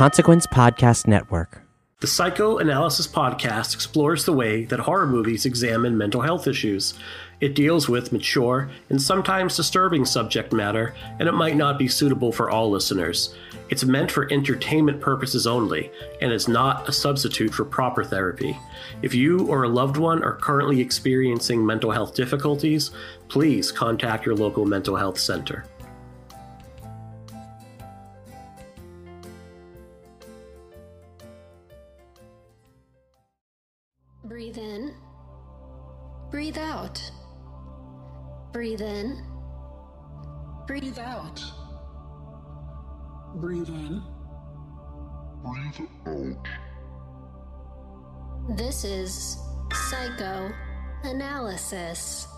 Consequence Podcast Network. The Psychoanalysis Podcast explores the way that horror movies examine mental health issues. It deals with mature and sometimes disturbing subject matter, and it might not be suitable for all listeners. It's meant for entertainment purposes only, and is not a substitute for proper therapy. If you or a loved one are currently experiencing mental health difficulties, please contact your local mental health center. Breathe out. Breathe in. Breathe out. Breathe in. Breathe out. This is psychoanalysis.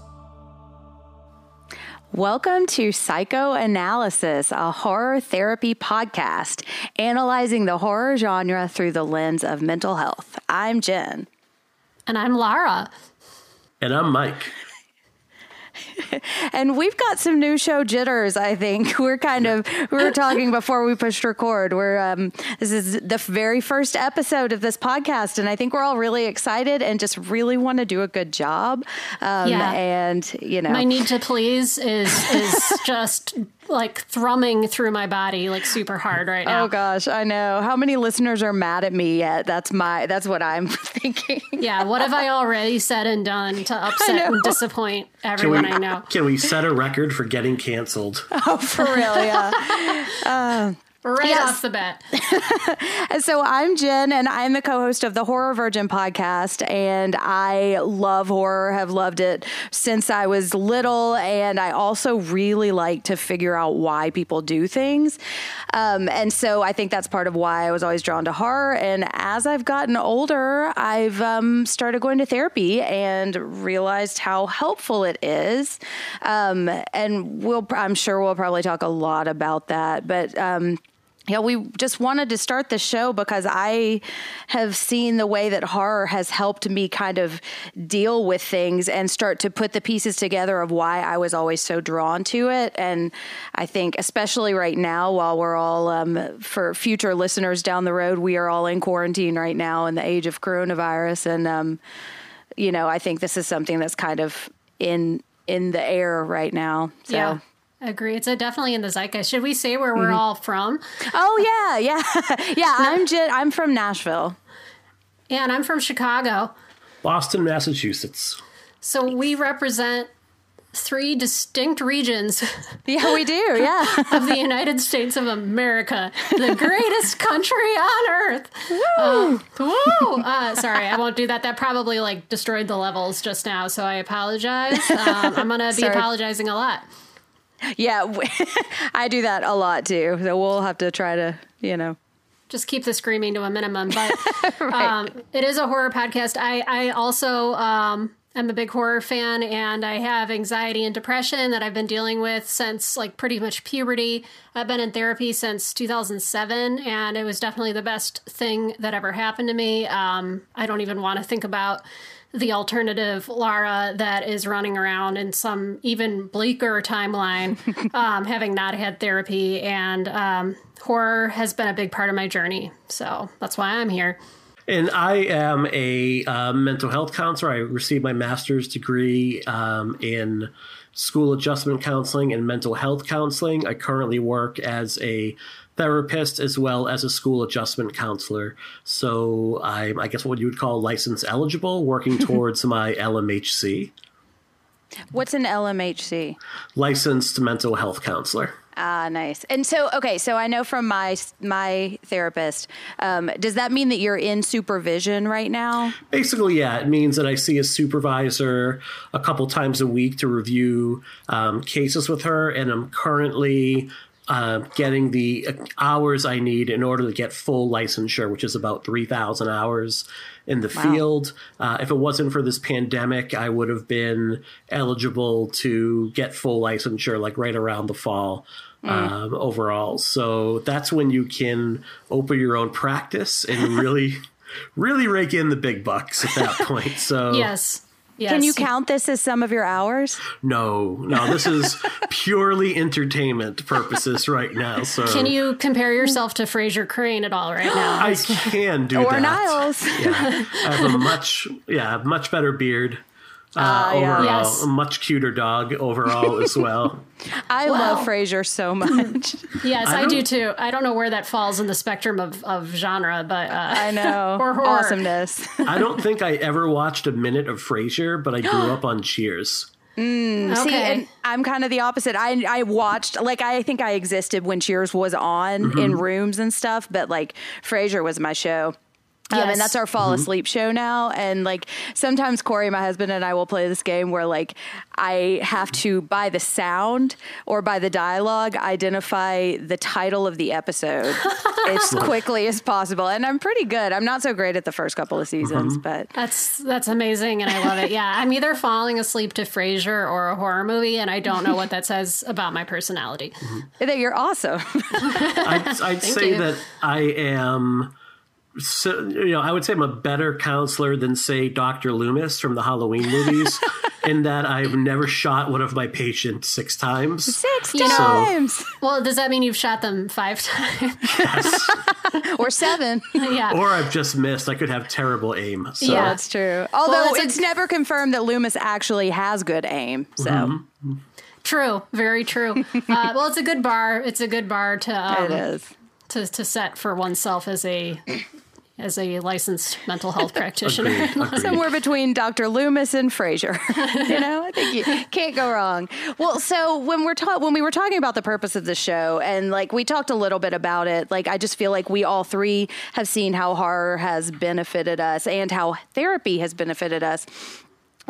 Welcome to Psychoanalysis, a horror therapy podcast analyzing the horror genre through the lens of mental health. I'm Jen. And I'm Lara. And I'm Mike. And we've got some new show jitters, I think. We're kind of we were talking before we pushed record. We're um this is the very first episode of this podcast and I think we're all really excited and just really want to do a good job. Um Yeah. and you know My need to please is is just like thrumming through my body like super hard right now. Oh gosh, I know. How many listeners are mad at me yet? That's my that's what I'm thinking. Yeah, what have I already said and done to upset and disappoint Can everyone we, I know? can we set a record for getting canceled? Oh, for real, yeah. Uh, Right Yes. off the bat. So I'm Jen, and I'm the co-host of the Horror Virgin podcast, and I love horror. Have loved it since I was little, and I also really like to figure out why people do things. Um, and so I think that's part of why I was always drawn to horror. And as I've gotten older, I've um, started going to therapy and realized how helpful it is. Um, and we'll, I'm sure we'll probably talk a lot about that, but. Yeah, we just wanted to start the show because I have seen the way that horror has helped me kind of deal with things and start to put the pieces together of why I was always so drawn to it. And I think, especially right now, while we're all, um, for future listeners down the road, we are all in quarantine right now in the age of coronavirus. And, um, you know, I think this is something that's kind of in in the air right now. So. Yeah. I agree. It's uh definitely in the zeitgeist. Should we say where we're Mm-hmm. all from? Oh yeah, yeah, yeah. I'm Jen, I'm from Nashville. Yeah, and I'm from Chicago. Boston, Massachusetts. So we represent three distinct regions Yeah, we do. Yeah. of the United States of America, the greatest country on earth. Woo! woo! Uh, sorry, I won't do that. That probably like destroyed the levels just now, so I apologize. Um, I'm gonna be Sorry. apologizing a lot. Yeah, I do that a lot too. So we'll have to try to, you know. Just keep the screaming to a minimum. But um, it is a horror podcast. I I also um, am a big horror fan, and I have anxiety and depression that I've been dealing with since like pretty much puberty. I've been in therapy since 2007, and it was definitely the best thing that ever happened to me. Um, I don't even want to think about the alternative Lara that is running around in some even bleaker timeline, um, having not had therapy. And um, horror has been a big part of my journey. So that's why I'm here. And I am a uh, mental health counselor. I received my master's degree um, in school adjustment counseling and mental health counseling. I currently work as a therapist as well as a school adjustment counselor. So I'm, I guess, what you would call license eligible, working towards my LMHC, What's an LMHC? licensed mental health counselor. Ah, nice. And so, okay, so I know from my my therapist. Um, does that mean that you're in supervision right now? Basically, yeah, it means that I see a supervisor a couple times a week to review um, cases with her, and I'm currently uh, getting the hours I need in order to get full licensure, which is about 3,000 hours in the field. Uh, if it wasn't for this pandemic, I would have been eligible to get full licensure like right around the fall. Um, overall, so that's when you can open your own practice and really really rake in the big bucks at that point. So Yes. Yes. Can you count this as some of your hours? No, no, this is purely entertainment purposes right now. So Can you compare yourself to Frasier Crane at all right now? I can do Or that. Or Niles? Yeah, I have a much, yeah, much better beard. Uh, yeah. overall, Yes. a much cuter dog overall as well. I love Frasier so much. yes, I I, do too. I don't know where that falls in the spectrum of, of genre, but uh, I know. Or horror. Awesomeness. I don't think I ever watched a minute of Frasier, but I grew up on Cheers. See, okay. and I'm kind of the opposite. I I watched like I think I existed when Cheers was on in rooms and stuff, but like Frasier was my show. Um, and that's our fall mm-hmm. asleep show now. And like sometimes Corey, my husband, and I will play this game where like I have to, by the sound or by the dialogue, identify the title of the episode as quickly as possible. And I'm pretty good. I'm not so great at the first couple of seasons, mm-hmm. but that's that's amazing, and I love it. Yeah, I'm either falling asleep to Frasier or a horror movie, and I don't know what that says about my personality. Mm-hmm. that you're awesome. I'd, I'd say you. that I am. So, you know, I would say I'm a better counselor than, say, Dr. Loomis from the Halloween movies, in that I've never shot one of my patients six times. Six know- times Well, does that mean you've shot them five times? Yes. or seven. yeah. Or I've just missed. I could have terrible aim. So. Yeah. That's true. Although it's a- never confirmed that Loomis actually has good aim. So Mm-hmm. True, very true. Uh, well, it's a good bar. It's a good bar to um, it is. to to set for oneself as a as a licensed mental health practitioner. Agreed, agreed. Somewhere between Dr. Loomis and Frasier. you know, I think you can't go wrong. Well, so when we're ta- when we were talking about the purpose of the show and like we talked a little bit about it, like I just feel like we all three have seen how horror has benefited us and how therapy has benefited us.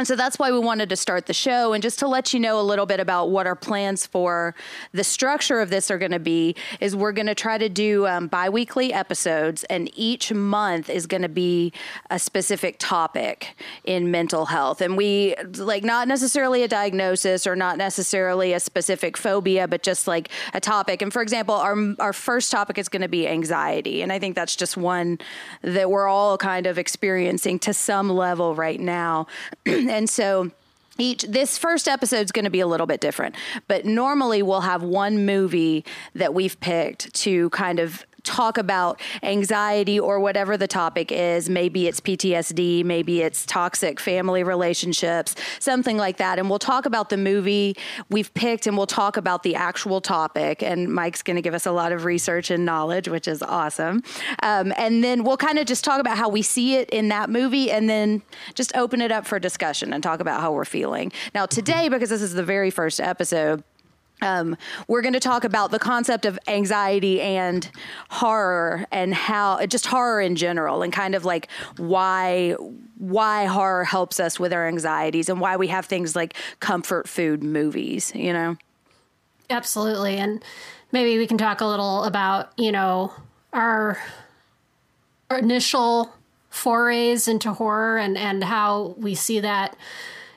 And so that's why we wanted to start the show. And just to let you know a little bit about what our plans for the structure of this are going to be is we're going to try to do um, bi-weekly episodes and each month is going to be a specific topic in mental health. And we like not necessarily a diagnosis or not necessarily a specific phobia, but just like a topic. And for example, our, our first topic is going to be anxiety. And I think that's just one that we're all kind of experiencing to some level right now. and so each this first episode is going to be a little bit different but normally we'll have one movie that we've picked to kind of talk about anxiety or whatever the topic is. Maybe it's PTSD maybe it's toxic family relationships something like that. And we'll talk about the movie we've picked and we'll talk about the actual topic. And Mike's going to give us a lot of research and knowledge which is awesome. Um, and then we'll kind of just talk about how we see it in that movie and then just open it up for discussion and talk about how we're feeling. Now today because this is the very first episode um, we're going to talk about the concept of anxiety and horror and how just horror in general and kind of like why why horror helps us with our anxieties and why we have things like comfort food movies you know Absolutely. And maybe we can talk a little about, you know, our, our initial forays into horror and, and how we see that,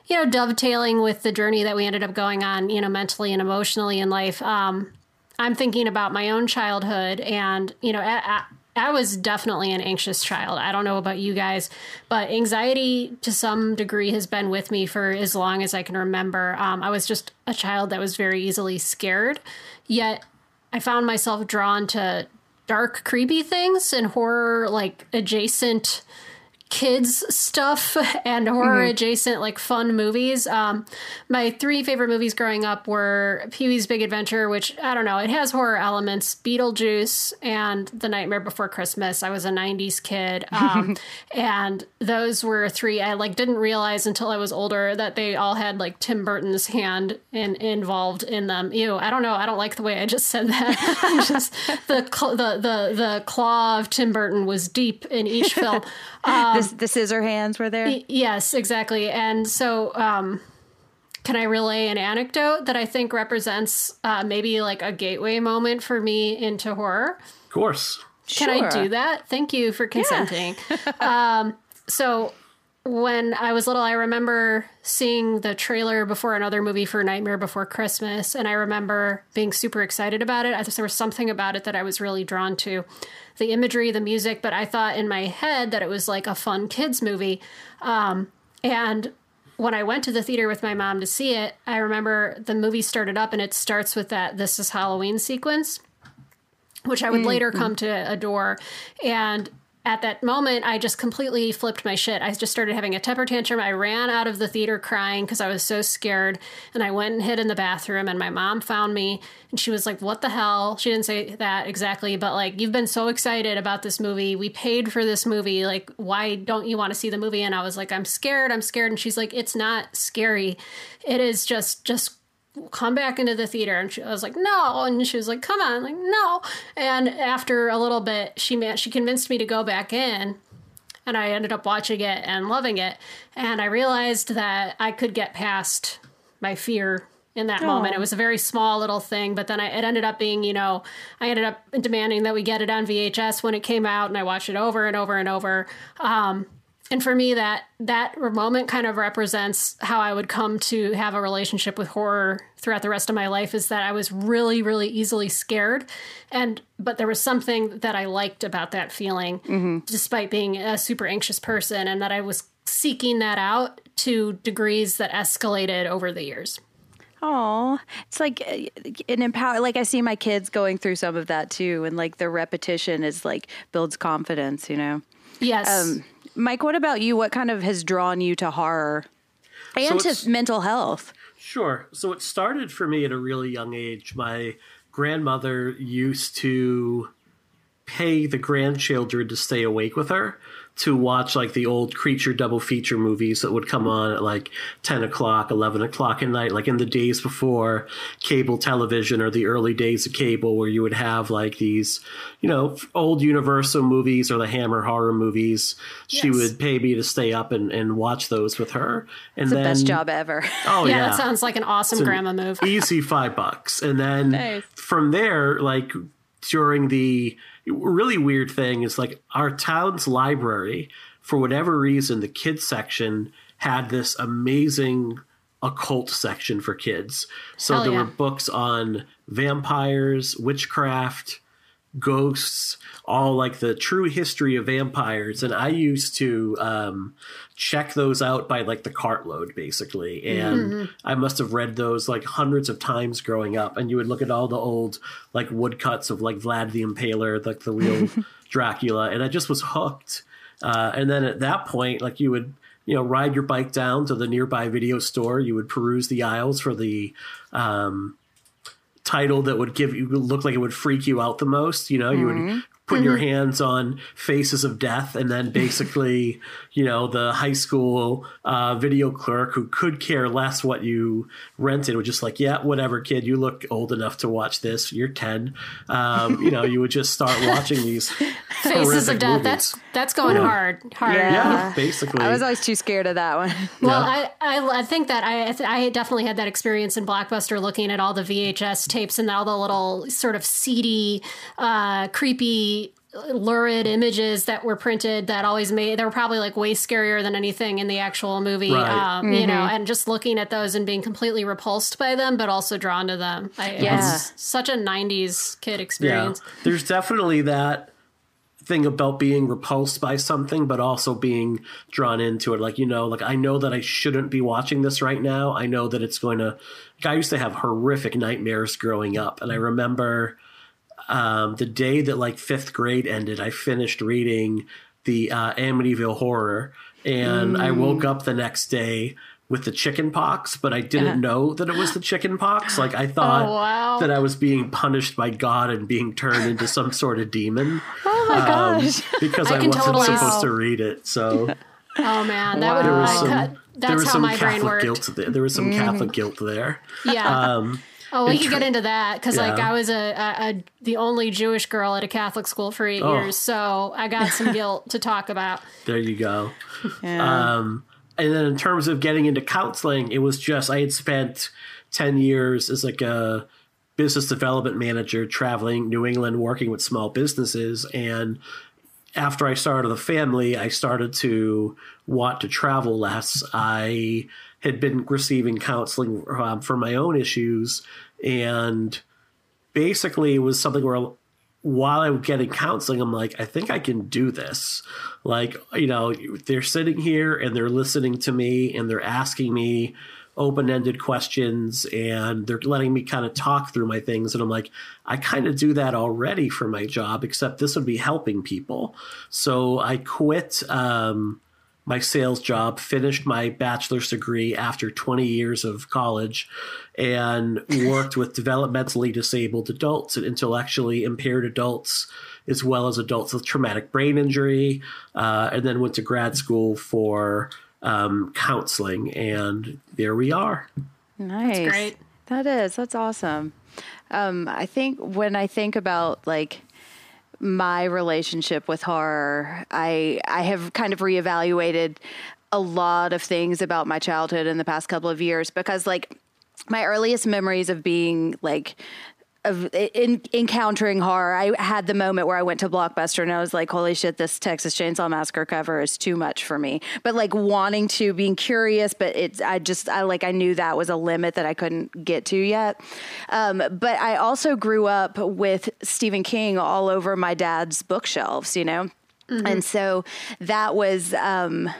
you know, dovetailing with the journey that we ended up going on, you know, mentally and emotionally in life. Um, I'm thinking about my own childhood and, you know, I, I, I was definitely an anxious child. I don't know about you guys, but anxiety to some degree has been with me for as long as I can remember. Um, I was just a child that was very easily scared, yet I found myself drawn to dark, creepy things and horror, like adjacent kids stuff and horror adjacent like fun movies. Um my three favorite movies growing up were pee-wee's big adventure which i don't know it has horror elements beetlejuice and the nightmare before christmas. I was a 90s kid um and those were three i like didn't realize until i was older that they all had like tim burton's hand in, involved in them. Ew i don't know. I don't like the way i just said that. Just the, the the the claw of tim burton was deep in each film the, the scissor hands were there Yes, exactly. And so, um, can I relay an anecdote that I think represents uh, maybe like a gateway moment for me into horror? Of course. Can I do that? Thank you for consenting. um, so, when I was little, I remember seeing the trailer before another movie for Nightmare Before Christmas, and I remember being super excited about it. I thought there was something about it that I was really drawn to the imagery, the music, but I thought in my head that it was like a fun kids movie. Um, and when I went to the theater with my mom to see it, I remember the movie started up and it starts with that "This is Halloween" sequence, which I would later come to adore, and at that moment, I just completely flipped my shit. I just started having a temper tantrum. I ran out of the theater crying because I was so scared. And I went and hid in the bathroom, and my mom found me. And she was like, What the hell? She didn't say that exactly, but like, You've been so excited about this movie. We paid for this movie. Like, why don't you want to see the movie? And I was like, I'm scared. I'm scared. And she's like, It's not scary. It is just, just come back into the theater and she, I was like no. And she was like come on. Like no. And after a little bit she man- she convinced me to go back in and I ended up watching it and loving it. And I realized that I could get past my fear in that moment. It was a very small little thing but then I, it ended up being you know I ended up demanding that we get it on VHS when it came out and I watched it over and over and over. Um, and for me that that moment kind of represents how i would come to have a relationship with horror throughout the rest of my life is that i was really really easily scared and but there was something that i liked about that feeling despite being a super anxious person and that i was seeking that out to degrees that escalated over the years Oh, it's like uh, an empower. Like I see my kids going through some of that too, and like the repetition is like builds confidence. You know. yes Um, Mike, what about you? What kind of has drawn you to horror and it's- to mental health? Sure. So it started for me at a really young age. My grandmother used to pay the grandchildren to stay awake with her to watch like the old creature double feature movies that would come on at like 10 o'clock 11 o'clock at night like in the days before cable television or the early days of cable where you would have like these you know old universal movies or the hammer horror movies. She would pay me to stay up and, and watch those with her. And It's the then best job ever. oh yeah, yeah. that sounds like an awesome grandma move. easy five bucks. And then Nice. from there like during the really weird thing is like our town's library for whatever reason the kids section had this amazing occult section for kids so Hell there yeah. were books on vampires witchcraft ghosts all like the true history of vampires and i used to um, check those out by like the cartload basically. And i must have read those like hundreds of times growing up and you would look at all the old like woodcuts of like vlad the impaler like the real dracula and i just was hooked. Uh, and then at that point like you would you know ride your bike down to the nearby video store. You would peruse the aisles for the um, title that would give you look like it would freak you out the most. You know, you would put your hands on Faces of Death, and then basically, you know, the high school uh, video clerk who could care less what you rented would just like, yeah, whatever, kid, you look old enough to watch this. You're ten. Um, you know, you would just start watching these faces horrific of death movies. that's that's going hard hard Yeah. yeah, basically. I was always too scared of that one. Well, Yeah. I, I I think that I I I definitely had that experience in Blockbuster, looking at all the VHS tapes and all the little sort of seedy, uh, creepy, lurid images that were printed that always made they were probably like way scarier than anything in the actual movie. Right. Um, You know, and just looking at those and being completely repulsed by them, but also drawn to them. I, Yeah. was such a '90s kid experience Yeah, experience. there's definitely that thing about being repulsed by something, but also being drawn into it. Like, you know, like I know that I shouldn't be watching this right now. I know that it's going to. Like, I used to have horrific nightmares growing up, and I remember um, the day that like fifth grade ended, I finished reading the uh, Amityville Horror, and I woke up the next day with the chicken pox, but I didn't know that it was the chicken pox. Like I thought Oh, wow. that I was being punished by God and being turned into some sort of demon Oh my um, gosh. because I I, wasn't totally- supposed to read it. So Oh man, that would there was some cut. there That's was how some my brain Catholic worked. guilt there. There was some Catholic guilt there. Yeah. Um, Oh, we in could ter- get into that because, like, I was a, a, a the only Jewish girl at a Catholic school for eight Oh. years, so I got some guilt to talk about. There you go. Yeah. Um, and then in terms of getting into counseling, it was just I had spent ten years as like a business development manager traveling New England, working with small businesses, and after I started the family, I started to want to travel less. I had been receiving counseling um, for my own issues, and basically it was something where while I'm getting counseling, I'm like, I think I can do this. Like, you know, they're sitting here and they're listening to me and they're asking me open ended questions and they're letting me kind of talk through my things. And I'm like, I kind of do that already for my job, except this would be helping people. So I quit. Um, my sales job, finished my bachelor's degree after 20 years of college, and worked with developmentally disabled adults and intellectually impaired adults, as well as adults with traumatic brain injury, uh, and then went to grad school for um, counseling. And there we are. Nice. great. That is. That's awesome. Um, I think when I think about like my relationship with horror, I I have kind of reevaluated a lot of things about my childhood in the past couple of years because like my earliest memories of being like of in, encountering horror. I had the moment where I went to Blockbuster and I was like, "Holy shit, this Texas Chainsaw Massacre cover is too much for me." But like wanting to, being curious, but it's I just I like I knew that was a limit that I couldn't get to yet. Um, but I also grew up with Stephen King all over my dad's bookshelves, you know, and so that was. Um,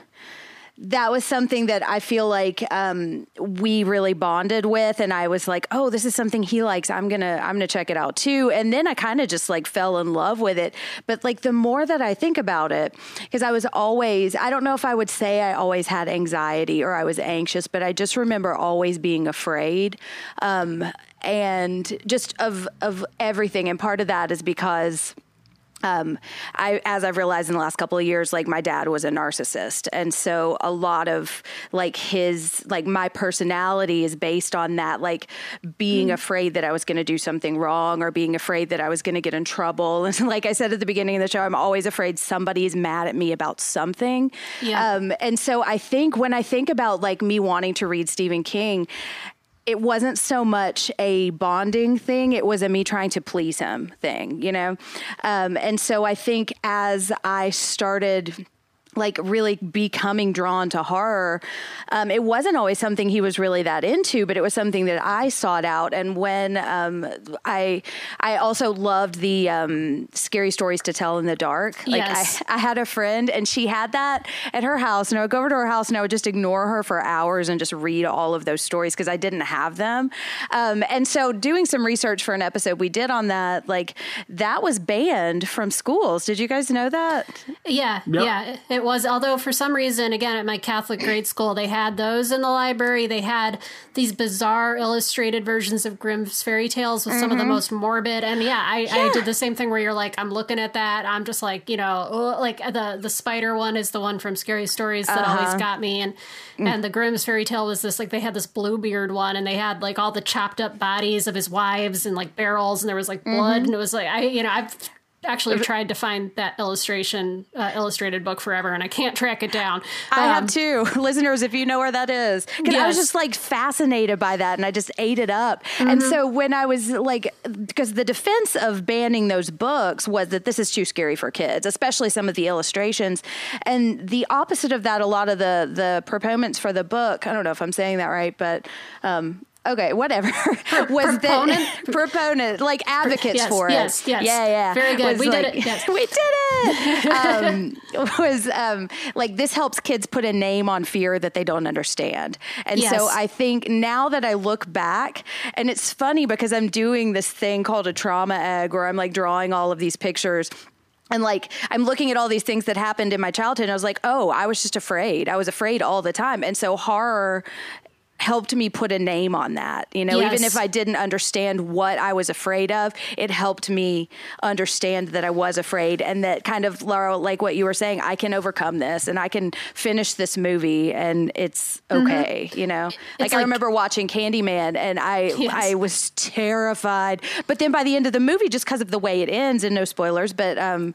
that was something that I feel like um, we really bonded with, and I was like, "Oh, this is something he likes. I'm gonna, I'm gonna check it out too." And then I kind of just like fell in love with it. But like the more that I think about it, because I was always, I don't know if I would say I always had anxiety or I was anxious, but I just remember always being afraid. Um, and just of of everything, and part of that is because um, I, as I've realized in the last couple of years, like my dad was a narcissist. And so a lot of like his, like my personality is based on that, like being afraid that I was going to do something wrong or being afraid that I was going to get in trouble. And like I said at the beginning of the show, I'm always afraid somebody's mad at me about something. Yeah. Um, and so I think when I think about like me wanting to read Stephen King, it wasn't so much a bonding thing it was a me trying to please him thing you know? Um, and so i think as i started like really becoming drawn to horror um, it wasn't always something he was really that into but it was something that i sought out. And when um, i i also loved the um, scary stories to tell in the dark. Like Yes. I, I had a friend and she had that at her house and i would go over to her house and i would just ignore her for hours and just read all of those stories because i didn't have them. Um, and so doing some research for an episode we did on that like that was banned from schools. Did you guys know that? Yeah, Yep. yeah, it was. Although for some reason, again, at my Catholic grade school, they had those in the library. They had these bizarre illustrated versions of Grimm's fairy tales with some of the mm-hmm. most morbid. And yeah, I, I did the same thing where you're like, I'm looking at that. I'm just like, you know, oh, like the the spider one is the one from Scary Stories that always uh-huh. got me, and mm. and the Grimm's fairy tale was this like they had this Bluebeard one, and they had like all the chopped up bodies of his wives and like barrels, and there was like blood, mm-hmm. and it was like I, you know, I've actually tried to find that illustration uh, illustrated book forever and i can't track it down I Um, have too, listeners. If you know where that is, because I was just like fascinated by that, and I just ate it up. And so when I was like, because the defense of banning those books was that this is too scary for kids, especially some of the illustrations. And the opposite of that, a lot of the the proponents for the book, I don't know if I'm saying that right, but. Um, Okay, whatever. was proponent? that proponent like advocates Yes, for it? yes, yes. Yeah, yeah. Very good. Was We did it, yes. we did it. um, was um, like this helps kids put a name on fear that they don't understand. And so I think now that I look back, and it's funny because I'm doing this thing called a trauma egg where I'm like drawing all of these pictures. And like I'm looking at all these things that happened in my childhood, and I was like, "Oh, I was just afraid. I was afraid all the time." And so horror helped me put a name on that. You know, even if I didn't understand what I was afraid of, it helped me understand that I was afraid and that kind of Lara, like what you were saying, I can overcome this and I can finish this movie and it's okay. You know, like I remember watching Candyman and I Yes. I was terrified, but then by the end of the movie, just because of the way it ends, and no spoilers, but um,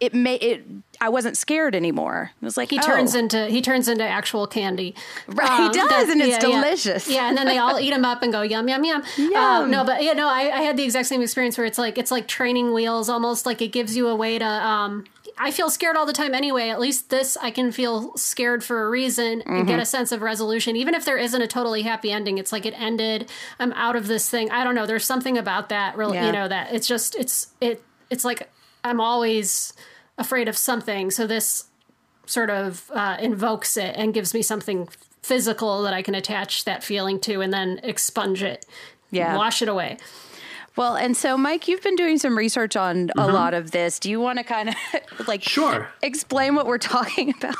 it made it. I wasn't scared anymore. It was like he oh. turns into he turns into actual candy Right, he does, and it's yeah, yeah. delicious. yeah and then they all eat him up and go yum yum yum, Um, no but yeah no I, I had the exact same experience where it's like it's like training wheels almost like it gives you a way to um I feel scared all the time anyway. At least this, I can feel scared for a reason and Mm-hmm. get a sense of resolution. Even if there isn't a totally happy ending, it's like it ended. I'm out of this thing. I don't know. There's something about that, really, Yeah. you know, that it's just, it's, it, it's like I'm always afraid of something. So this sort of uh, invokes it and gives me something physical that I can attach that feeling to and then expunge it, Yeah. wash it away. Well, and so Mike, you've been doing some research on a lot of this. Do you want to kind of like Mm-hmm. Sure. explain what we're talking about?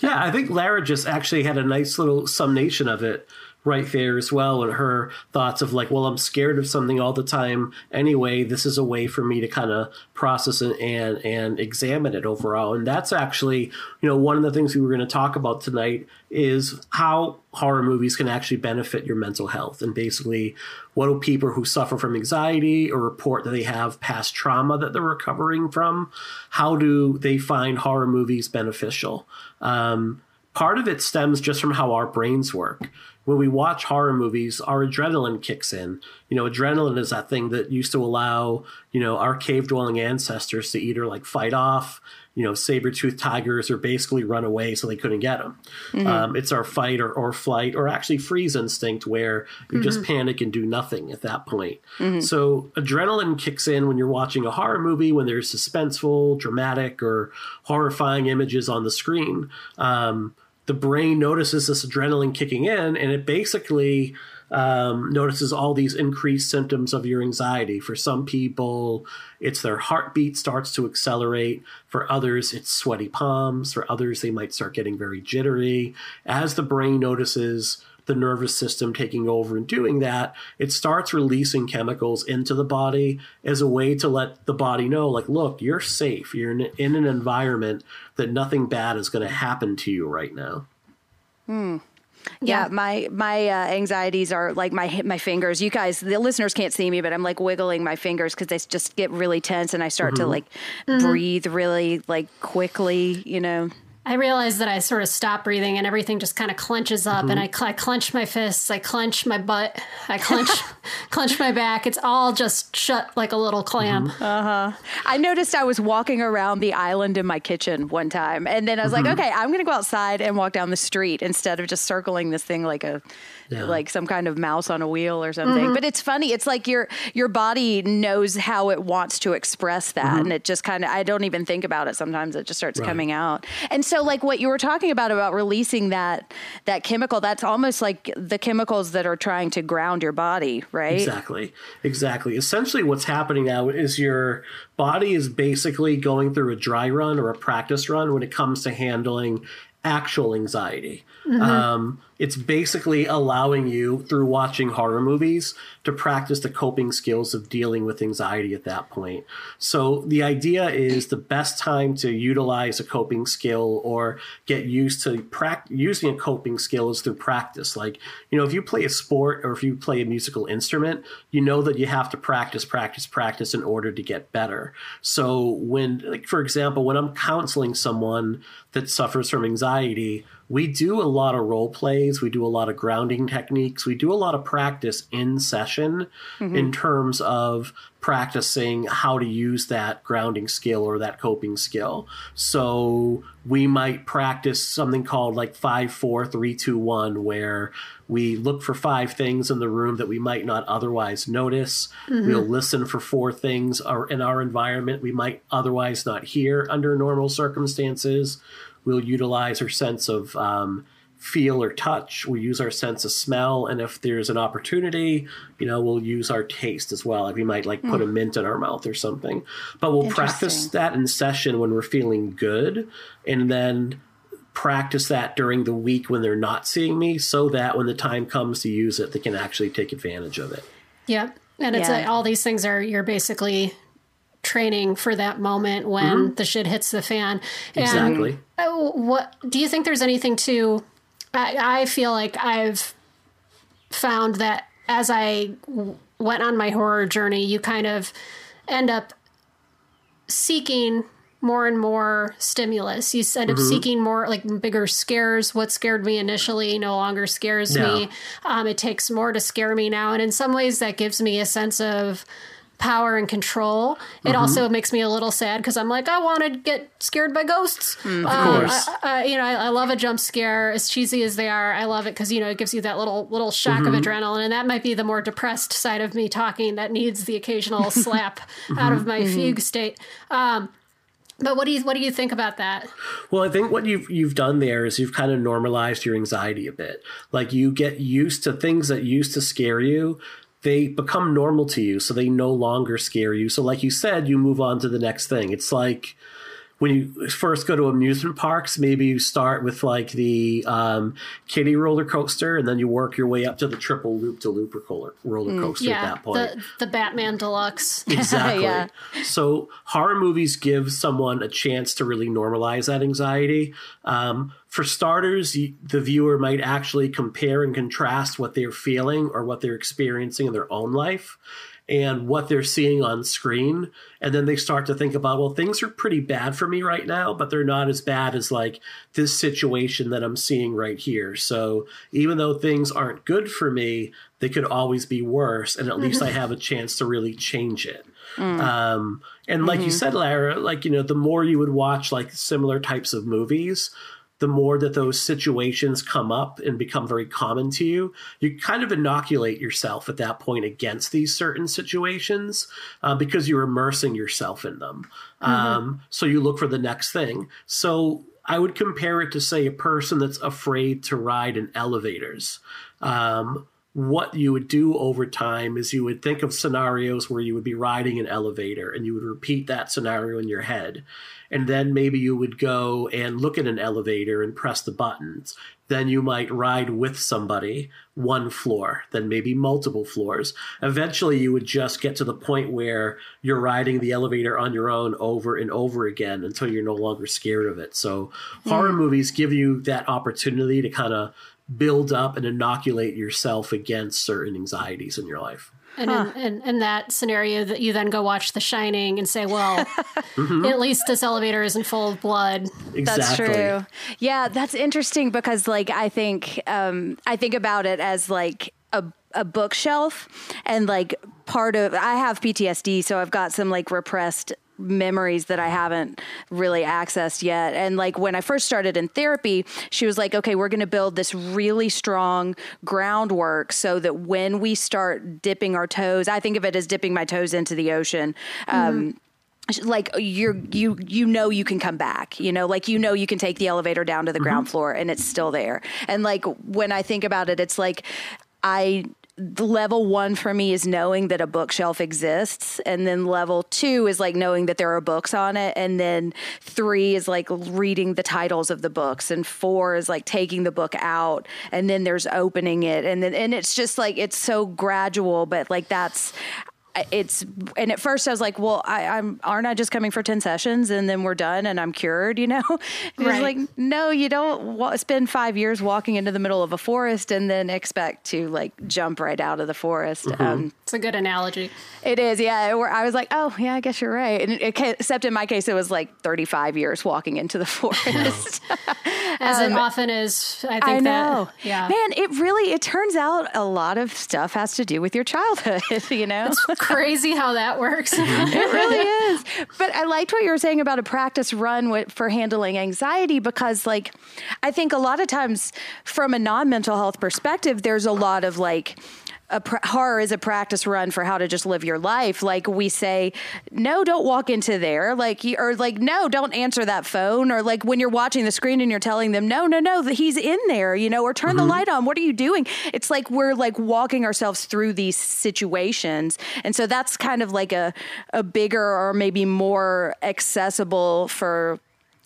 Yeah, I think Lara just actually had a nice little summation of it right there as well and her thoughts of like well i'm scared of something all the time anyway. This is a way for me to kind of process it and and examine it overall. And that's actually you know one of the things we were going to talk about tonight is how horror movies can actually benefit your mental health. And basically what do people who suffer from anxiety or report that they have past trauma that they're recovering from how do they find horror movies beneficial? Um, part of it stems just from how our brains work. When we watch horror movies, our adrenaline kicks in. You know, adrenaline is that thing that used to allow, you know, our cave dwelling ancestors to either like fight off, you know, saber toothed tigers or basically run away so they couldn't get them. Um, it's our fight or, or flight or actually freeze instinct where you just panic and do nothing at that point. So adrenaline kicks in when you're watching a horror movie, when there's suspenseful, dramatic, or horrifying images on the screen. Um, the brain notices this adrenaline kicking in and it basically um, notices all these increased symptoms of your anxiety. For some people, it's their heartbeat starts to accelerate. For others, it's sweaty palms. For others, they might start getting very jittery. As the brain notices the nervous system taking over and doing that, it starts releasing chemicals into the body as a way to let the body know, like, look, you're safe. You're in, in an environment that nothing bad is going to happen to you right now. Hmm. Yeah, my my uh, anxieties are like my my fingers. You guys, the listeners can't see me, but I'm like wiggling my fingers because they just get really tense, and I start to like breathe really like quickly. You know. I realize that I sort of stop breathing and everything just kind of clenches up, and mm-hmm. I, cl- I clench my fists, I clench my butt, I clench clench my back. It's all just shut like a little clam. Mm-hmm. Uh huh. I noticed I was walking around the island in my kitchen one time, and then I was like, mm-hmm. okay, I'm going to go outside and walk down the street instead of just circling this thing like a like some kind of mouse on a wheel or something. Mm-hmm. But it's funny. It's like your your body knows how it wants to express that, mm-hmm. and it just kind of I don't even think about it. Sometimes it just starts Right. coming out. And so, like what you were talking about about releasing that that chemical, that's almost like the chemicals that are trying to ground your body, right? Exactly. Exactly. Essentially, what's happening now is your body is basically going through a dry run or a practice run when it comes to handling actual anxiety. Mm-hmm. Um, it's basically allowing you, through watching horror movies, to practice the coping skills of dealing with anxiety at that point. So, the idea is the best time to utilize a coping skill or get used to prac- using a coping skill is through practice. Like, you know, if you play a sport or if you play a musical instrument, you know that you have to practice, practice, practice in order to get better. So, when, like, for example, when I'm counseling someone that suffers from anxiety, we do a lot of role plays, we do a lot of grounding techniques, we do a lot of practice in session mm-hmm. in terms of practicing how to use that grounding skill or that coping skill. So we might practice something called like five, four, three, two, one, where we look for five things in the room that we might not otherwise notice. Mm-hmm. We'll listen for four things uh, in our environment we might otherwise not hear under normal circumstances. We'll utilize our sense of um, feel or touch. We'll use our sense of smell, and if there's an opportunity, you know, we'll use our taste as well. Like we might like put a mint in our mouth or something. But we'll practice that in session when we're feeling good, and then practice that during the week when they're not seeing me, so that when the time comes to use it, they can actually take advantage of it. Yep. And it's Yeah. a, all these things are you're basically training for that moment when the shit hits the fan. And Exactly. Uh, what do you think there's anything to I, I feel like I've found that as I w- went on my horror journey, you kind of end up seeking more and more stimulus. You end up seeking more like bigger scares. What scared me initially no longer scares me. Um, it takes more to scare me now, and in some ways that gives me a sense of power and control. It mm-hmm. also makes me a little sad because I'm like, I want to get scared by ghosts. Mm, of Um, course. I, I, you know, I, I love a jump scare, as cheesy as they are. I love it because you know it gives you that little little shock of mm-hmm. adrenaline, and that might be the more depressed side of me talking that needs the occasional slap mm-hmm. out of my fugue state. Um, but what do you what do you think about that? Well, I think what you've you've done there is you've kind of normalized your anxiety a bit. Like you get used to things that used to scare you, they become normal to you, so they no longer scare you. So like you said, you move on to the next thing. It's like when you first go to amusement parks, maybe you start with like the um, kiddie roller coaster, and then you work your way up to the triple loop to looper roller roller coaster at Yeah, that point. the the Batman Deluxe. Exactly. Yeah. So horror movies give someone a chance to really normalize that anxiety. Um, for starters, the viewer might actually compare and contrast what they're feeling or what they're experiencing in their own life and what they're seeing on screen. And then they start to think about, well, things are pretty bad for me right now, but they're not as bad as like this situation that I'm seeing right here. So even though things aren't good for me, they could always be worse. And at least I have a chance to really change it. Um, and like you said, Lara, like, you know, the more you would watch like similar types of movies, the more that those situations come up and become very common to you, you kind of inoculate yourself at that point against these certain situations uh, because you're immersing yourself in them. Um, so you look for the next thing. So I would compare it to, say, a person that's afraid to ride in elevators. Um, what you would do over time is you would think of scenarios where you would be riding an elevator and you would repeat that scenario in your head. And then maybe you would go and look at an elevator and press the buttons. Then you might ride with somebody one floor, then maybe multiple floors. Eventually, you would just get to the point where you're riding the elevator on your own over and over again until you're no longer scared of it. So, horror hmm. movies give you that opportunity to kind of build up and inoculate yourself against certain anxieties in your life. And in, in, in that scenario, that you then go watch The Shining and say, "Well, at least this elevator isn't full of blood." Exactly. That's true. Yeah, that's interesting because like I think um I think about it as like a a bookshelf and like part of I have PTSD so I've got some like repressed memories that I haven't really accessed yet. And like when I first started in therapy, she was like, okay, we're going to build this really strong groundwork so that when we start dipping our toes, I think of it as dipping my toes into the ocean. Um, like you're you you know you can come back you know like you know you can take the elevator down to the ground floor and it's still there and like when i think about it it's like i level one for me is knowing that a bookshelf exists. And then level two is like knowing that there are books on it. And then three is like reading the titles of the books. And four is like taking the book out. And then there's opening it. And then and it's just like it's so gradual. But like that's it's and at first I was like, well, I, I'm aren't I just coming for ten sessions and then we're done and I'm cured, you know? And Right. It's like, no, you don't wa- spend five years walking into the middle of a forest and then expect to like jump right out of the forest. Um, It's a good analogy. it is, yeah. Where I was like, oh, yeah, I guess you're right. And it, except in my case, it was like 35 years walking into the forest. As it often is, I think Um, I know. that yeah. Man, it really, it turns out a lot of stuff has to do with your childhood, you know? It's crazy how that works. it really is. But I liked what you were saying about a practice run with, for handling anxiety because, like, I think a lot of times from a non mental health perspective, there's a lot of like, a pr- horror is a practice run for how to just live your life. Like we say, no, don't walk into there. Like, you- or like, no, don't answer that phone. Or like when you're watching the screen and you're telling them, no, no, no, he's in there, you know, or turn the mm-hmm. light on. What are you doing? It's like we're like walking ourselves through these situations. And so that's kind of like a, a bigger or maybe more accessible for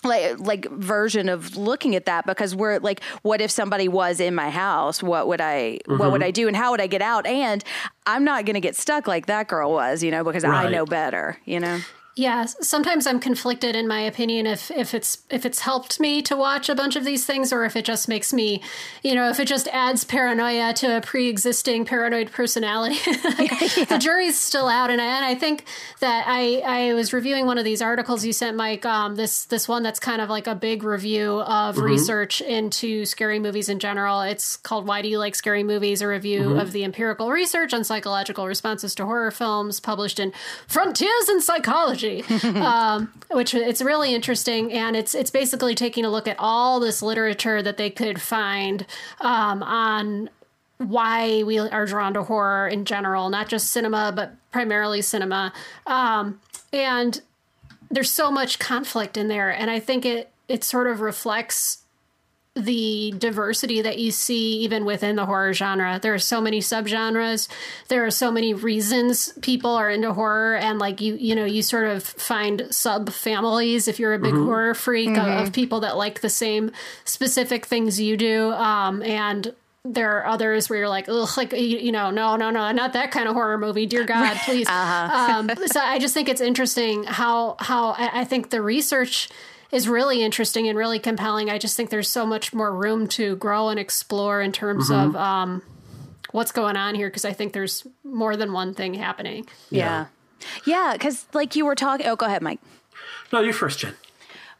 like like version of looking at that because we're like what if somebody was in my house? What would i what would mm-hmm. i do and how would i get out? And i'm not going to get stuck like that girl was you know because i know better you know Yeah, sometimes I'm conflicted in my opinion if if it's if it's helped me to watch a bunch of these things or if it just makes me, you know, if it just adds paranoia to a pre-existing paranoid personality. like, yeah. The jury's still out, and I, and I think that I I was reviewing one of these articles you sent, Mike. Um, this this one that's kind of like a big review of mm-hmm. research into scary movies in general. It's called "Why Do You Like Scary Movies?" A review mm-hmm. of the empirical research on psychological responses to horror films, published in Frontiers in Psychology um, which it's really interesting, and it's it's basically taking a look at all this literature that they could find um, on why we are drawn to horror in general, not just cinema, but primarily cinema. Um, and there's so much conflict in there, and I think it it sort of reflects the diversity that you see even within the horror genre. There are so many subgenres. There are so many reasons people are into horror and like you you know, you sort of find sub families if you're a big mm-hmm. horror freak mm-hmm. of, people that like the same specific things you do. Um, and there are others where you're like, ugh, like you, you, know, no, no, no, not that kind of horror movie. Dear God, please. uh-huh. um, so I just think it's interesting how how I, I think the research is really interesting and really compelling. I just think there's so much more room to grow and explore in terms mm-hmm. of um, what's going on here because I think there's more than one thing happening. Yeah. Yeah, because like you were talking. Oh, go ahead, Mike. No, you first, Jen.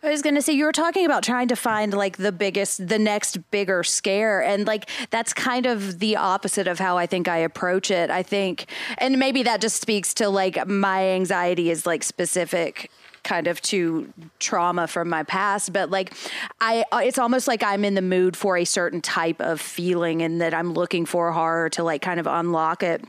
I was going to say you were talking about trying to find like the biggest the next bigger scare and like that's kind of the opposite of how I think I approach it. I think and maybe that just speaks to like my anxiety is like specific kind of to trauma from my past but like i uh, it's almost like i'm in the mood for a certain type of feeling and that i'm looking for horror to like kind of unlock it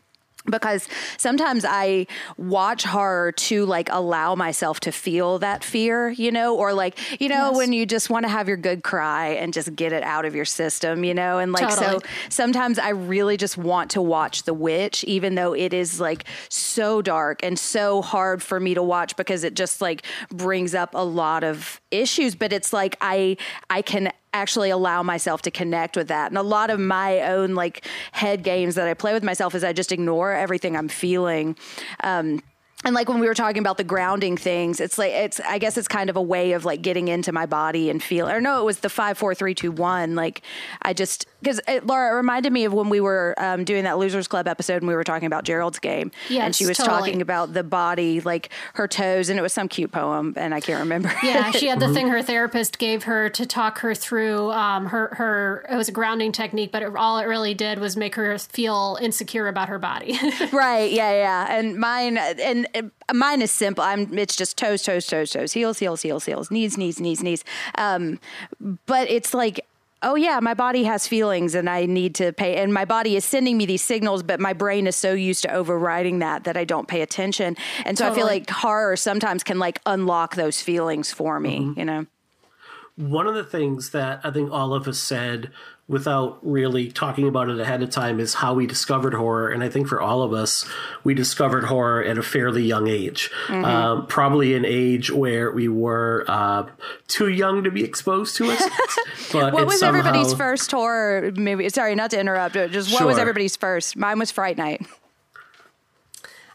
because sometimes I watch horror to like allow myself to feel that fear, you know, or like, you know, yes. when you just want to have your good cry and just get it out of your system, you know, and like, totally. so sometimes I really just want to watch The Witch, even though it is like so dark and so hard for me to watch because it just like brings up a lot of issues, but it's like I, I can actually allow myself to connect with that. And a lot of my own like head games that I play with myself is I just ignore everything I'm feeling. Um, and like when we were talking about the grounding things it's like it's i guess it's kind of a way of like getting into my body and feel or no it was the five four three two one like i just because Lara it reminded me of when we were um, doing that losers club episode and we were talking about gerald's game. Yes, and she was totally. talking about the body like her toes and it was some cute poem and i can't remember. Yeah she had the thing her therapist gave her to talk her through um, her her it was a grounding technique but it, all it really did was make her feel insecure about her body. Right yeah yeah. And mine and mine is simple. I'm it's just toes, toes, toes, toes, heels, heels, heels, heels, knees, knees, knees, knees. Um, but it's like oh yeah my body has feelings and i need to pay and my body is sending me these signals but my brain is so used to overriding that that i don't pay attention and so totally. i feel like horror sometimes can like unlock those feelings for me mm-hmm. you know one of the things that i think all of us said without really talking about it ahead of time is how we discovered horror. And I think for all of us, we discovered horror at a fairly young age, mm-hmm. um, probably an age where we were uh, too young to be exposed to it. But what was somehow... everybody's first horror movie? Sorry, not to interrupt. Just what sure. was everybody's first? Mine was Fright Night.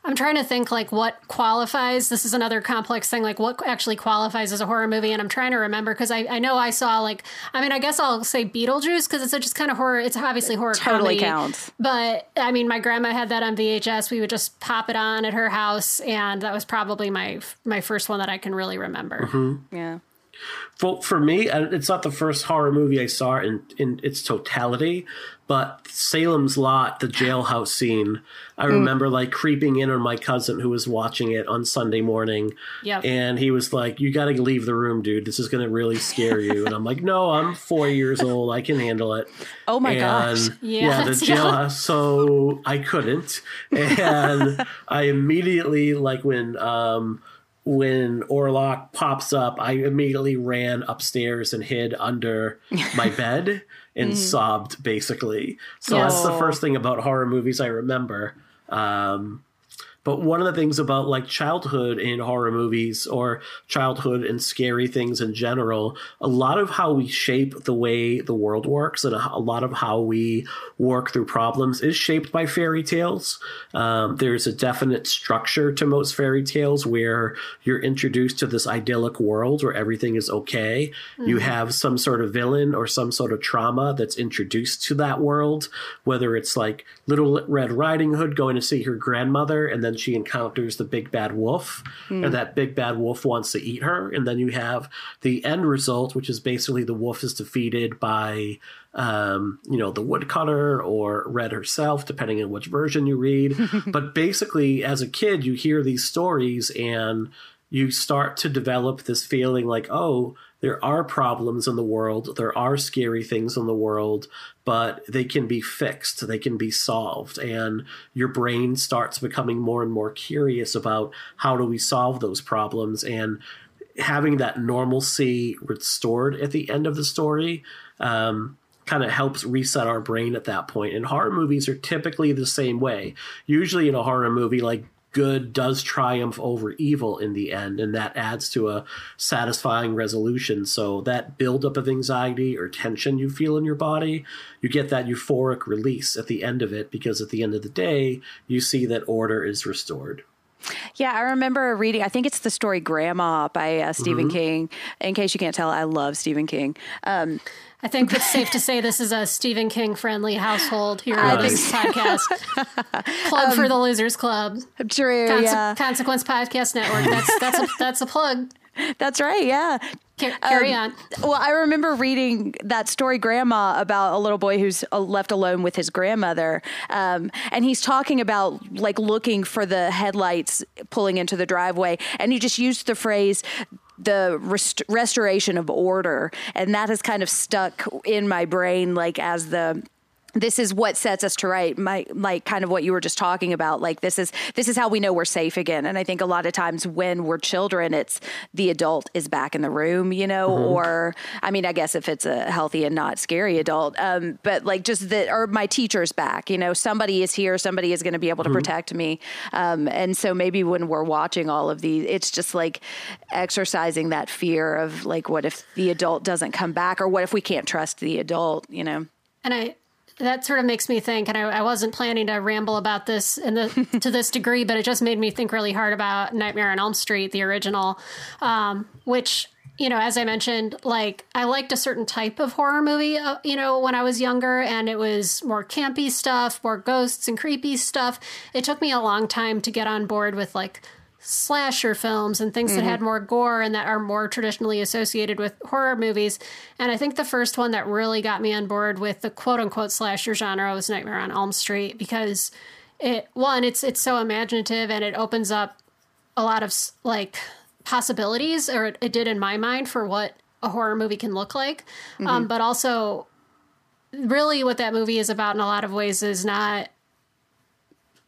I'm trying to think like what qualifies. This is another complex thing, like what actually qualifies as a horror movie. And I'm trying to remember because I, I know I saw like, I mean, I guess I'll say Beetlejuice because it's a, just kind of horror. It's obviously horror totally comedy. counts. But I mean, my grandma had that on VHS. We would just pop it on at her house. And that was probably my, my first one that I can really remember. Mm-hmm. Yeah. For, for me, it's not the first horror movie I saw in, in its totality, but Salem's Lot, the jailhouse scene, I mm. remember like creeping in on my cousin who was watching it on Sunday morning. Yep. And he was like, You got to leave the room, dude. This is going to really scare you. and I'm like, No, I'm four years old. I can handle it. Oh my and, gosh. Yeah, yeah the jailhouse. So I couldn't. And I immediately, like, when, um, when Orlok pops up, I immediately ran upstairs and hid under my bed and mm. sobbed basically. So yes. that's the first thing about horror movies I remember. Um, But one of the things about like childhood in horror movies or childhood and scary things in general, a lot of how we shape the way the world works and a, lot of how we work through problems is shaped by fairy tales. Um, there's a definite structure to most fairy tales where you're introduced to this idyllic world where everything is okay. Mm-hmm. You have some sort of villain or some sort of trauma that's introduced to that world, whether it's like Little Red Riding Hood going to see her grandmother and then she encounters the big bad wolf mm. and that big bad wolf wants to eat her and then you have the end result which is basically the wolf is defeated by um, you know the woodcutter or red herself depending on which version you read but basically as a kid you hear these stories and you start to develop this feeling like oh there are problems in the world, there are scary things in the world, but they can be fixed, they can be solved. And your brain starts becoming more and more curious about how do we solve those problems. And having that normalcy restored at the end of the story um, kind of helps reset our brain at that point. And horror movies are typically the same way. Usually in a horror movie, like good does triumph over evil in the end, and that adds to a satisfying resolution. So that buildup of anxiety or tension you feel in your body, you get that euphoric release at the end of it because at the end of the day, you see that order is restored. Yeah, I remember reading. I think it's the story "Grandma" by uh, Stephen mm-hmm. King. In case you can't tell, I love Stephen King. Um, I think it's safe to say this is a Stephen King friendly household here on this podcast. plug um, for the Losers Club. True. Conse- yeah. Consequence Podcast Network. That's that's a, that's a plug. That's right. Yeah. Carry um, on. Well, I remember reading that story, Grandma, about a little boy who's uh, left alone with his grandmother. Um, and he's talking about like looking for the headlights pulling into the driveway. And he just used the phrase, the rest- restoration of order and that has kind of stuck in my brain like as the this is what sets us to right my like kind of what you were just talking about like this is this is how we know we're safe again and i think a lot of times when we're children it's the adult is back in the room you know mm-hmm. or i mean i guess if it's a healthy and not scary adult um, but like just that or my teacher's back you know somebody is here somebody is going to be able to mm-hmm. protect me um, and so maybe when we're watching all of these it's just like exercising that fear of like what if the adult doesn't come back or what if we can't trust the adult you know and i that sort of makes me think, and I, I, wasn't planning to ramble about this in the to this degree, but it just made me think really hard about Nightmare on Elm Street, the original, um, which you know, as I mentioned, like I liked a certain type of horror movie, uh, you know, when I was younger, and it was more campy stuff, more ghosts and creepy stuff. It took me a long time to get on board with like slasher films and things mm-hmm. that had more gore and that are more traditionally associated with horror movies. And I think the first one that really got me on board with the quote unquote slasher genre was Nightmare on Elm Street because it one it's it's so imaginative and it opens up a lot of like possibilities or it, it did in my mind for what a horror movie can look like. Um, mm-hmm. Um, but also really what that movie is about in a lot of ways is not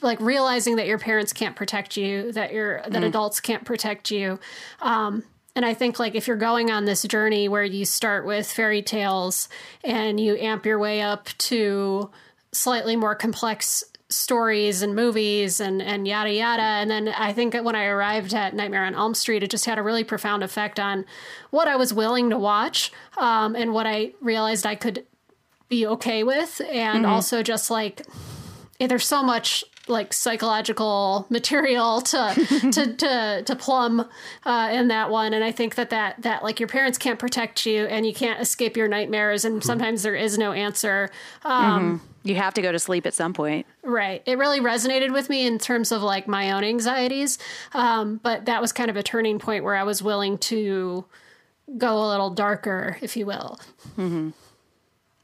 like realizing that your parents can't protect you, that your that mm. adults can't protect you. Um, and I think like if you're going on this journey where you start with fairy tales and you amp your way up to slightly more complex stories and movies and and yada yada and then I think when I arrived at Nightmare on Elm Street it just had a really profound effect on what I was willing to watch um, and what I realized I could be okay with and mm-hmm. also just like there's so much like psychological material to to to to plumb uh, in that one. And i think that that that like your parents can't protect you and you can't escape your nightmares. And sometimes there is no answer. Um, mm-hmm. you have to go to sleep at some point. Right. It really resonated with me in terms of like my own anxieties. Um, but that was kind of a turning point where i was willing to go a little darker if you will. Mm-hmm.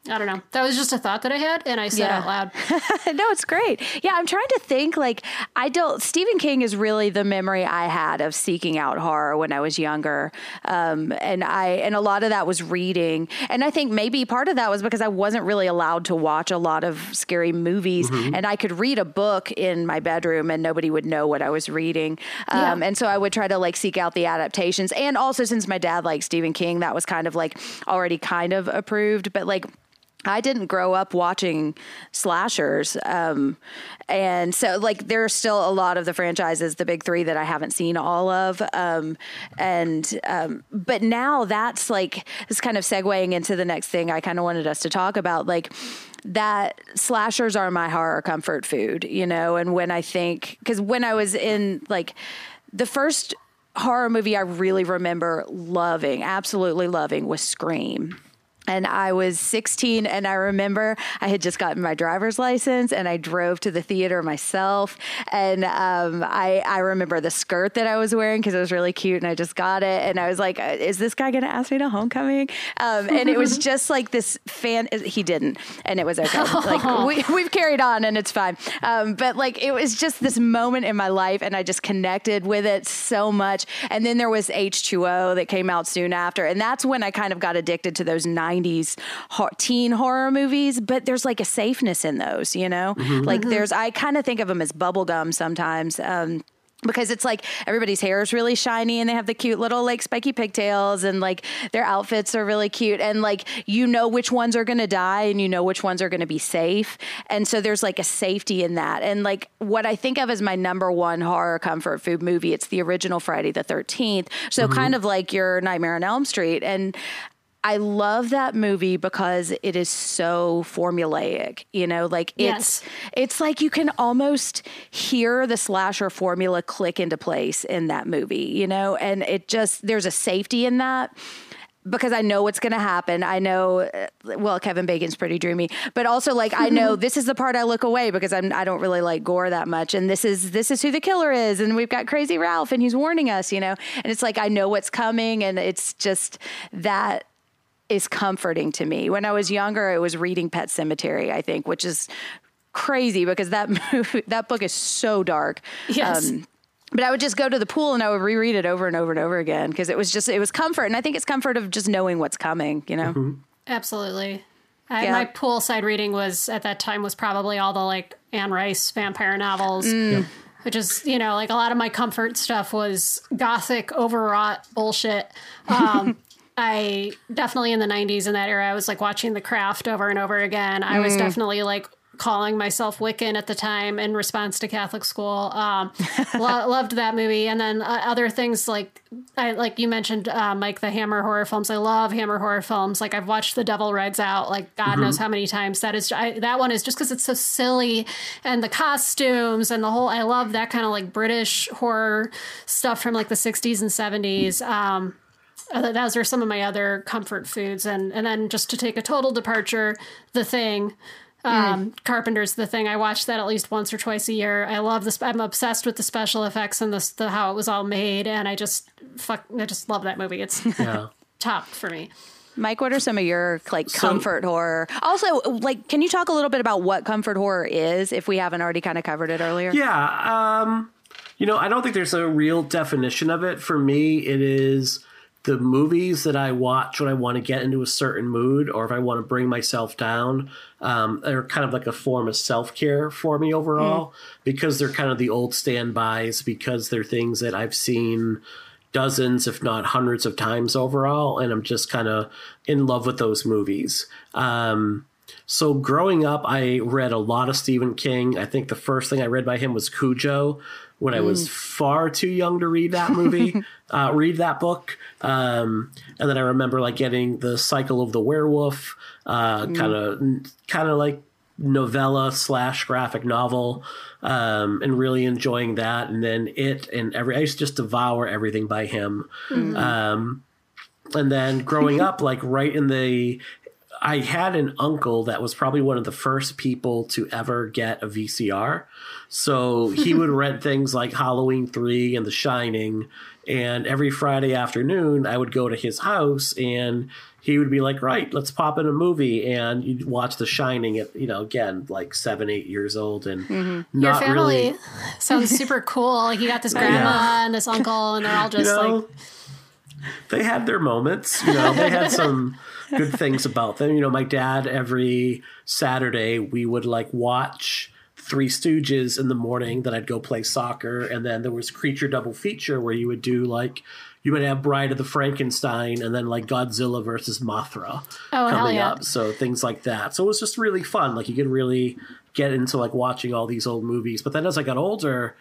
I don't know. That was just a thought that I had, and I said yeah. out loud. no, it's great. Yeah, I'm trying to think. Like, I don't. Stephen King is really the memory I had of seeking out horror when I was younger, um, and I and a lot of that was reading. And I think maybe part of that was because I wasn't really allowed to watch a lot of scary movies, mm-hmm. and I could read a book in my bedroom, and nobody would know what I was reading. Um, yeah. And so I would try to like seek out the adaptations, and also since my dad liked Stephen King, that was kind of like already kind of approved, but like I didn't grow up watching slashers. Um, and so, like, there are still a lot of the franchises, the big three, that I haven't seen all of. Um, and, um, but now that's like, it's kind of segueing into the next thing I kind of wanted us to talk about. Like, that slashers are my horror comfort food, you know? And when I think, because when I was in, like, the first horror movie I really remember loving, absolutely loving, was Scream and I was 16 and I remember I had just gotten my driver's license and I drove to the theater myself. And um, I, I remember the skirt that I was wearing because it was really cute and I just got it. And I was like uh, is this guy gonna ask me to homecoming? Um, and it was just like this fan he didn't and it was okay. Like we, we've carried on and it's fine. Um, but like it was just this moment in my life and I just connected with it so much. And then there was H2O that came out soon after and that's when I kind of got addicted to those nine 90s teen horror movies, but there's like a safeness in those, you know? Mm-hmm. Like there's, I kind of think of them as bubblegum sometimes. Um, because it's like everybody's hair is really shiny and they have the cute little like spiky pigtails and like their outfits are really cute and like you know which ones are going to die and you know which ones are going to be safe and so there's like a safety in that and like what i think of as my number one horror comfort food movie it's the original friday the 13th so mm-hmm. kind of like your nightmare on elm street and I love that movie because it is so formulaic, you know, like it's yes. it's like you can almost hear the slasher formula click into place in that movie, you know, and it just there's a safety in that because I know what's going to happen. I know, uh, well, Kevin Bacon's pretty dreamy, but also like I know this is the part I look away because I'm I don't really like gore that much, and this is this is who the killer is, and we've got Crazy Ralph, and he's warning us, you know, and it's like I know what's coming, and it's just that is comforting to me. When I was younger, it was reading Pet Sematary, I think, which is crazy because that movie, that book is so dark. Yes. Um, but I would just go to the pool and I would reread it over and over and over again because it was just it was comfort, and I think it's comfort of just knowing what's coming. You know. Mm-hmm. Absolutely. I, yeah. My poolside reading was at that time was probably all the like Anne Rice vampire novels. Mm. Which is, you know, like a lot of my comfort stuff was gothic, overwrought bullshit. Um, I definitely in the 90s in that era, I was like watching The Craft over and over again. I was mm. definitely like calling myself Wiccan at the time in response to Catholic school. Um, lo- loved that movie, and then uh, other things like I like you mentioned, uh, Mike, the Hammer horror films. I love Hammer horror films. Like I've watched The Devil Rides Out, like God mm-hmm. knows how many times. That is I, that one is just because it's so silly and the costumes and the whole. I love that kind of like British horror stuff from like the '60s and '70s. Um, those are some of my other comfort foods and and then just to take a total departure the thing um, mm. Carpenter's The Thing. I watch that at least once or twice a year. I love this. I'm obsessed with the special effects and the, the how it was all made, and I just fuck. I just love that movie. It's yeah. top for me. Mike, what are some of your like comfort so, horror? Also, like, can you talk a little bit about what comfort horror is, if we haven't already kind of covered it earlier? Yeah, um, you know, I don't think there's a real definition of it. For me, it is the movies that I watch when I want to get into a certain mood or if I want to bring myself down um, are kind of like a form of self care for me overall mm. because they're kind of the old standbys, because they're things that I've seen dozens, if not hundreds of times overall. And I'm just kind of in love with those movies. Um, so growing up, I read a lot of Stephen King. I think the first thing I read by him was Cujo, when. I was mm. far too young to read that movie, uh, read that book. Um, and then I remember like getting the Cycle of the Werewolf, kind of kind of like novella slash graphic novel, um, and really enjoying that. And then it and every I used to just devour everything by him. Mm. Um, and then growing up, like right in the I had an uncle that was probably one of the first people to ever get a VCR. So he would rent things like Halloween 3 and The Shining. And every Friday afternoon, I would go to his house and he would be like, right, let's pop in a movie. And you'd watch The Shining at, you know, again, like seven, eight years old. And mm-hmm. your family really... sounds super cool. Like you got this grandma yeah. and this uncle, and they're all just you know, like. They had their moments, you know, they had some good things about them. You know, my dad every Saturday we would like watch Three Stooges in the morning. Then I'd go play soccer, and then there was Creature Double Feature where you would do like you would have Bride of the Frankenstein, and then like Godzilla versus Mothra Oh, coming yeah. up. So things like that. So it was just really fun. Like you could really get into like watching all these old movies. But then as I got older,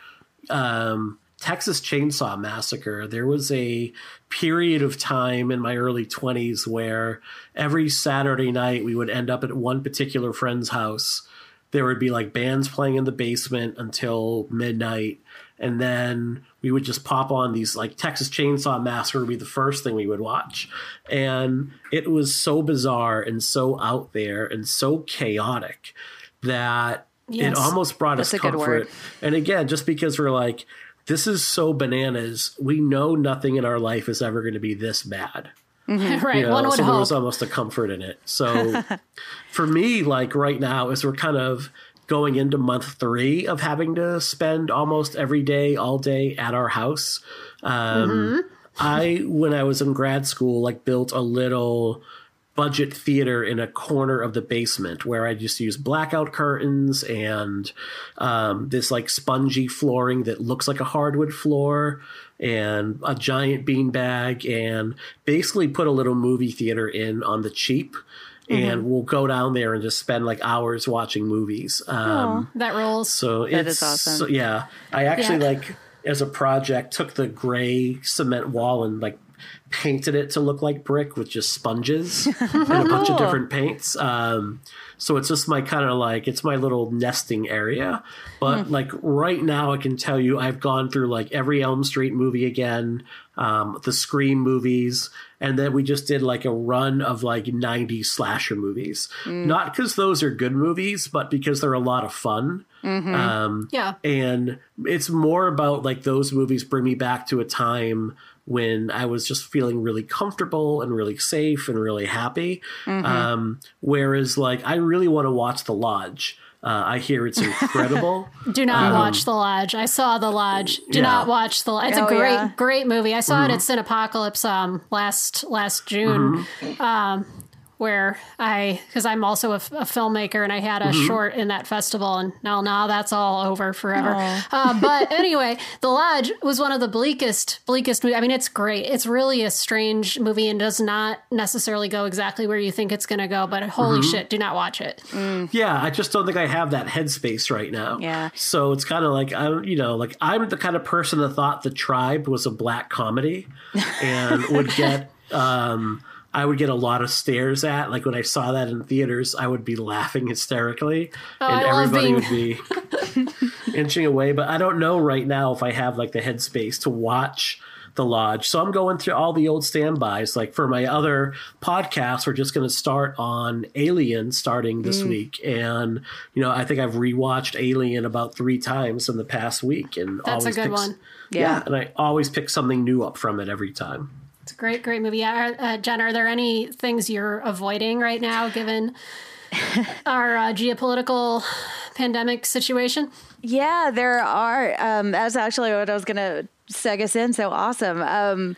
um, Texas Chainsaw Massacre, there was a period of time in my early 20s where every Saturday night we would end up at one particular friend's house. There would be like bands playing in the basement until midnight. And then we would just pop on these like Texas Chainsaw Massacre would be the first thing we would watch. And it was so bizarre and so out there and so chaotic that Yes. it almost brought us comfort. And again, just because we're like, this is so bananas, we know nothing in our life is ever going to be this bad. right. You know, One would so there was almost a comfort in it. So for me, like right now, as we're kind of going into month three of having to spend almost every day, all day at our house, um, Mm-hmm. I, when I was in grad school, like built a little budget theater in a corner of the basement where I just use blackout curtains and um, this like spongy flooring that looks like a hardwood floor and a giant beanbag and basically put a little movie theater in on the cheap. And we'll go down there and just spend like hours watching movies. Um, that rolls. so That it's awesome. so- yeah, I actually Yeah. like as a project took the gray cement wall and like painted it to look like brick with just sponges and a bunch of different paints. Um, so it's just my kind of like it's my little nesting area. But like right now, I can tell you I've gone through like every Elm Street movie again, um, the Scream movies, and then we just did like a run of like 90 slasher movies. Not because those are good movies, but because they're a lot of fun. Um, yeah. and it's more about like those movies bring me back to a time when I was just feeling really comfortable and really safe and really happy. Um, whereas like I really want to watch The Lodge. Uh, I hear it's incredible. Do not watch The Lodge. I saw The Lodge. Do Um, yeah. not watch The Lodge. It's Oh, a great, yeah. great movie. I saw Mm-hmm. it at Cinepocalypse um, last last June, um, where I because I'm also a filmmaker and I had a Mm-hmm. short in that festival, and now now that's all over forever. Uh, but anyway, The Lodge was one of the bleakest bleakest movies. I mean, it's great. It's really a strange movie and does not necessarily go exactly where you think it's going to go. But holy Mm-hmm. shit, do not watch it. yeah, I just don't think I have that headspace right now. Yeah. So it's kind of like I, don't- you know, like I'm the kind of person that thought The Tribe was a black comedy, and would get. um I would get a lot of stares at. Like when I saw that in theaters, I would be laughing hysterically, oh, and I everybody would be inching away. But I don't know right now if I have like the headspace to watch the lodge. So I'm going through all the old standbys. Like for my other podcasts, we're just going to start on Alien starting this mm. week, and you know I think I've rewatched Alien about three times in the past week, and That's a good pick s- one. Yeah. Yeah. and I always pick something new up from it every time. It's a great, great movie. Yeah, uh, Jen, are there any things you're avoiding right now, given our uh, geopolitical pandemic situation? Yeah, there are. Um, that's actually what I was going to seg us in. So awesome. Um,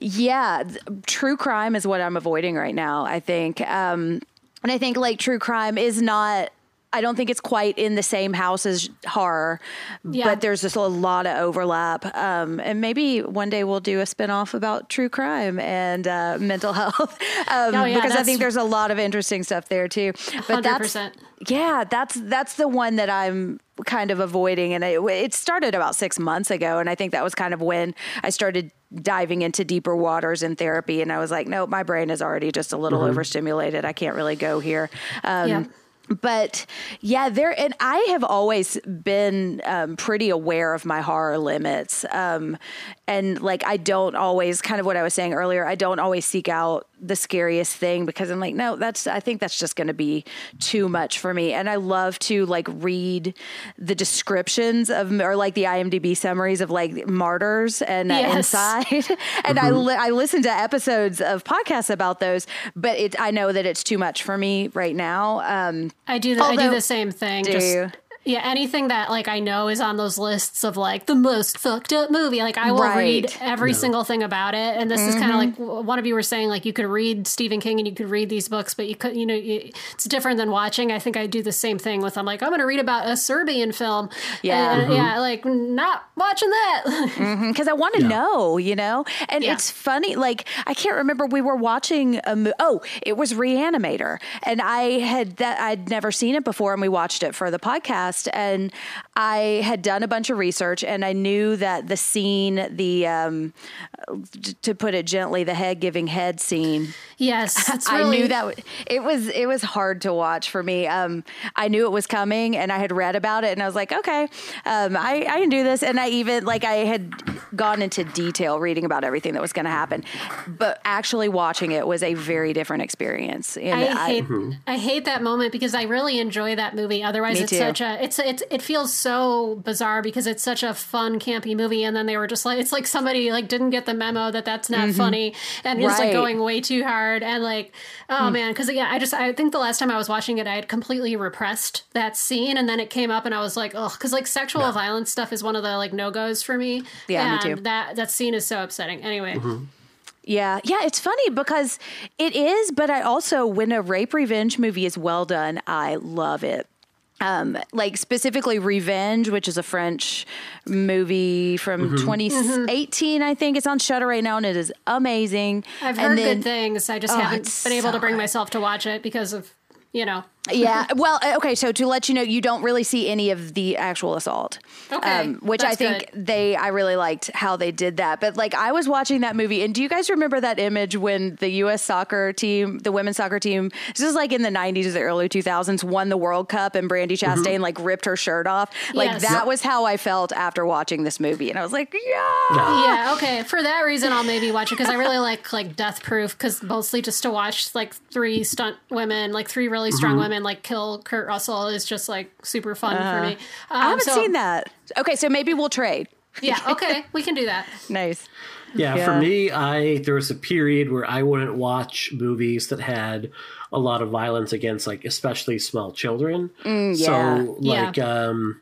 yeah, th- true crime is what I'm avoiding right now, I think. Um, and I think like true crime is not. I don't think it's quite in the same house as horror, Yeah. but there's just a lot of overlap. Um, and maybe one day we'll do a spinoff about true crime and uh, mental health, um, Oh, yeah, because I think there's a lot of interesting stuff there too. But that's 100%. yeah, that's that's the one that I'm kind of avoiding, and it, it started about six months ago, and I think that was kind of when I started diving into deeper waters in therapy, and I was like, no, my brain is already just a little overstimulated. I can't really go here. Um, Yeah. But yeah, there, and I have always been um, pretty aware of my horror limits. Um, and like, I don't always, kind of what I was saying earlier, I don't always seek out the scariest thing because I'm like, no, that's, I think that's just going to be too much for me. And I love to like read the descriptions of, or like the IMDb summaries of like martyrs and uh, Yes. inside. and I, li- I listen to episodes of podcasts about those, but it, I know that it's too much for me right now. Um, I do. The, I do the same thing. do just you? Yeah, anything that like I know is on those lists of like the most fucked up movie. Like I will read Right. every single thing about it. And this is kind of mm-hmm. like one of you were saying, like you could read Stephen King and you could read these books, but you could, you know, you, it's different than watching. I think I do the same thing with. I'm like, I'm going to read about a Serbian film. Yeah. And, mm-hmm. yeah, like not watching that. Mm-hmm, because I want to know, you know. And Yeah. it's funny, like I can't remember. We were watching a mo- oh, it was Reanimator, and I had that I'd never seen it before, and we watched it for the podcast, and I had done a bunch of research, and I knew that the scene, the um, to put it gently, the head giving head scene. yes, it's I knew that it was it was hard to watch for me. Um, I knew it was coming, and I had read about it, and I was like, okay, um, I I can do this. And I even like I had gone into detail reading about everything that was going to happen, but actually watching it was a very different experience. And I hate I hate that moment because I really enjoy that movie. Otherwise, it's too. such a it's it's it feels so bizarre because it's such a fun campy movie, and then they were just like it's like somebody like didn't get the memo that that's not funny and is like Mm-hmm. Right. Going way too hard and like oh man because yeah I just I think the last time I was watching it I had completely repressed that scene and then it came up and I was like oh because like sexual violence stuff is one of the like no goes for me Yeah, me and too. that that scene is so upsetting anyway. Yeah, yeah, it's funny because it is, but I also when a rape revenge movie is well done, I love it. Um, like specifically Revenge, which is a French movie from 2018, I think it's on Shudder right now, and it is amazing. I've And heard then- good things. I just Oh, haven't it's been able so to bring myself to watch it because of, you know. Yeah. Well, uh, okay. So to let you know, you don't really see any of the actual assault. Um, Okay, which I think good. they, I really liked how they did that. But like, I was watching that movie, and do you guys remember that image when the U.S. soccer team, the women's soccer team, this is like in the 90s or the early 2000s, won the World Cup, and Brandi Chastain like ripped her shirt off? Like, Yes. that Yep. was how I felt after watching this movie. And I was like, yeah. Yeah, okay. For that reason, I'll maybe watch it because I really like like Death Proof because mostly just to watch like three stunt women, like three really strong women, like kill Kurt Russell is just like super fun for me. Um, I haven't so- seen that. Okay, so maybe we'll trade. Yeah, okay, we can do that. Nice. Yeah, Yeah. for me, I there was a period where I wouldn't watch movies that had a lot of violence against like especially small children. yeah. So Yeah. like um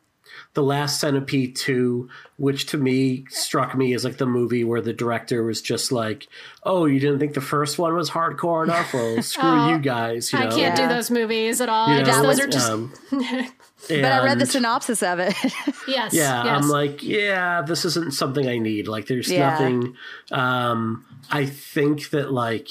The Last Centipede 2, which to me struck me as like the movie where the director was just like, "Oh, you didn't think the first one was hardcore enough? Well, screw you guys." You I can't Yeah. do those movies at all. You I just those are just um, But I read the synopsis of it. yes. yeah yes. i'm like yeah this isn't something i need like there's Yeah. nothing um i think that like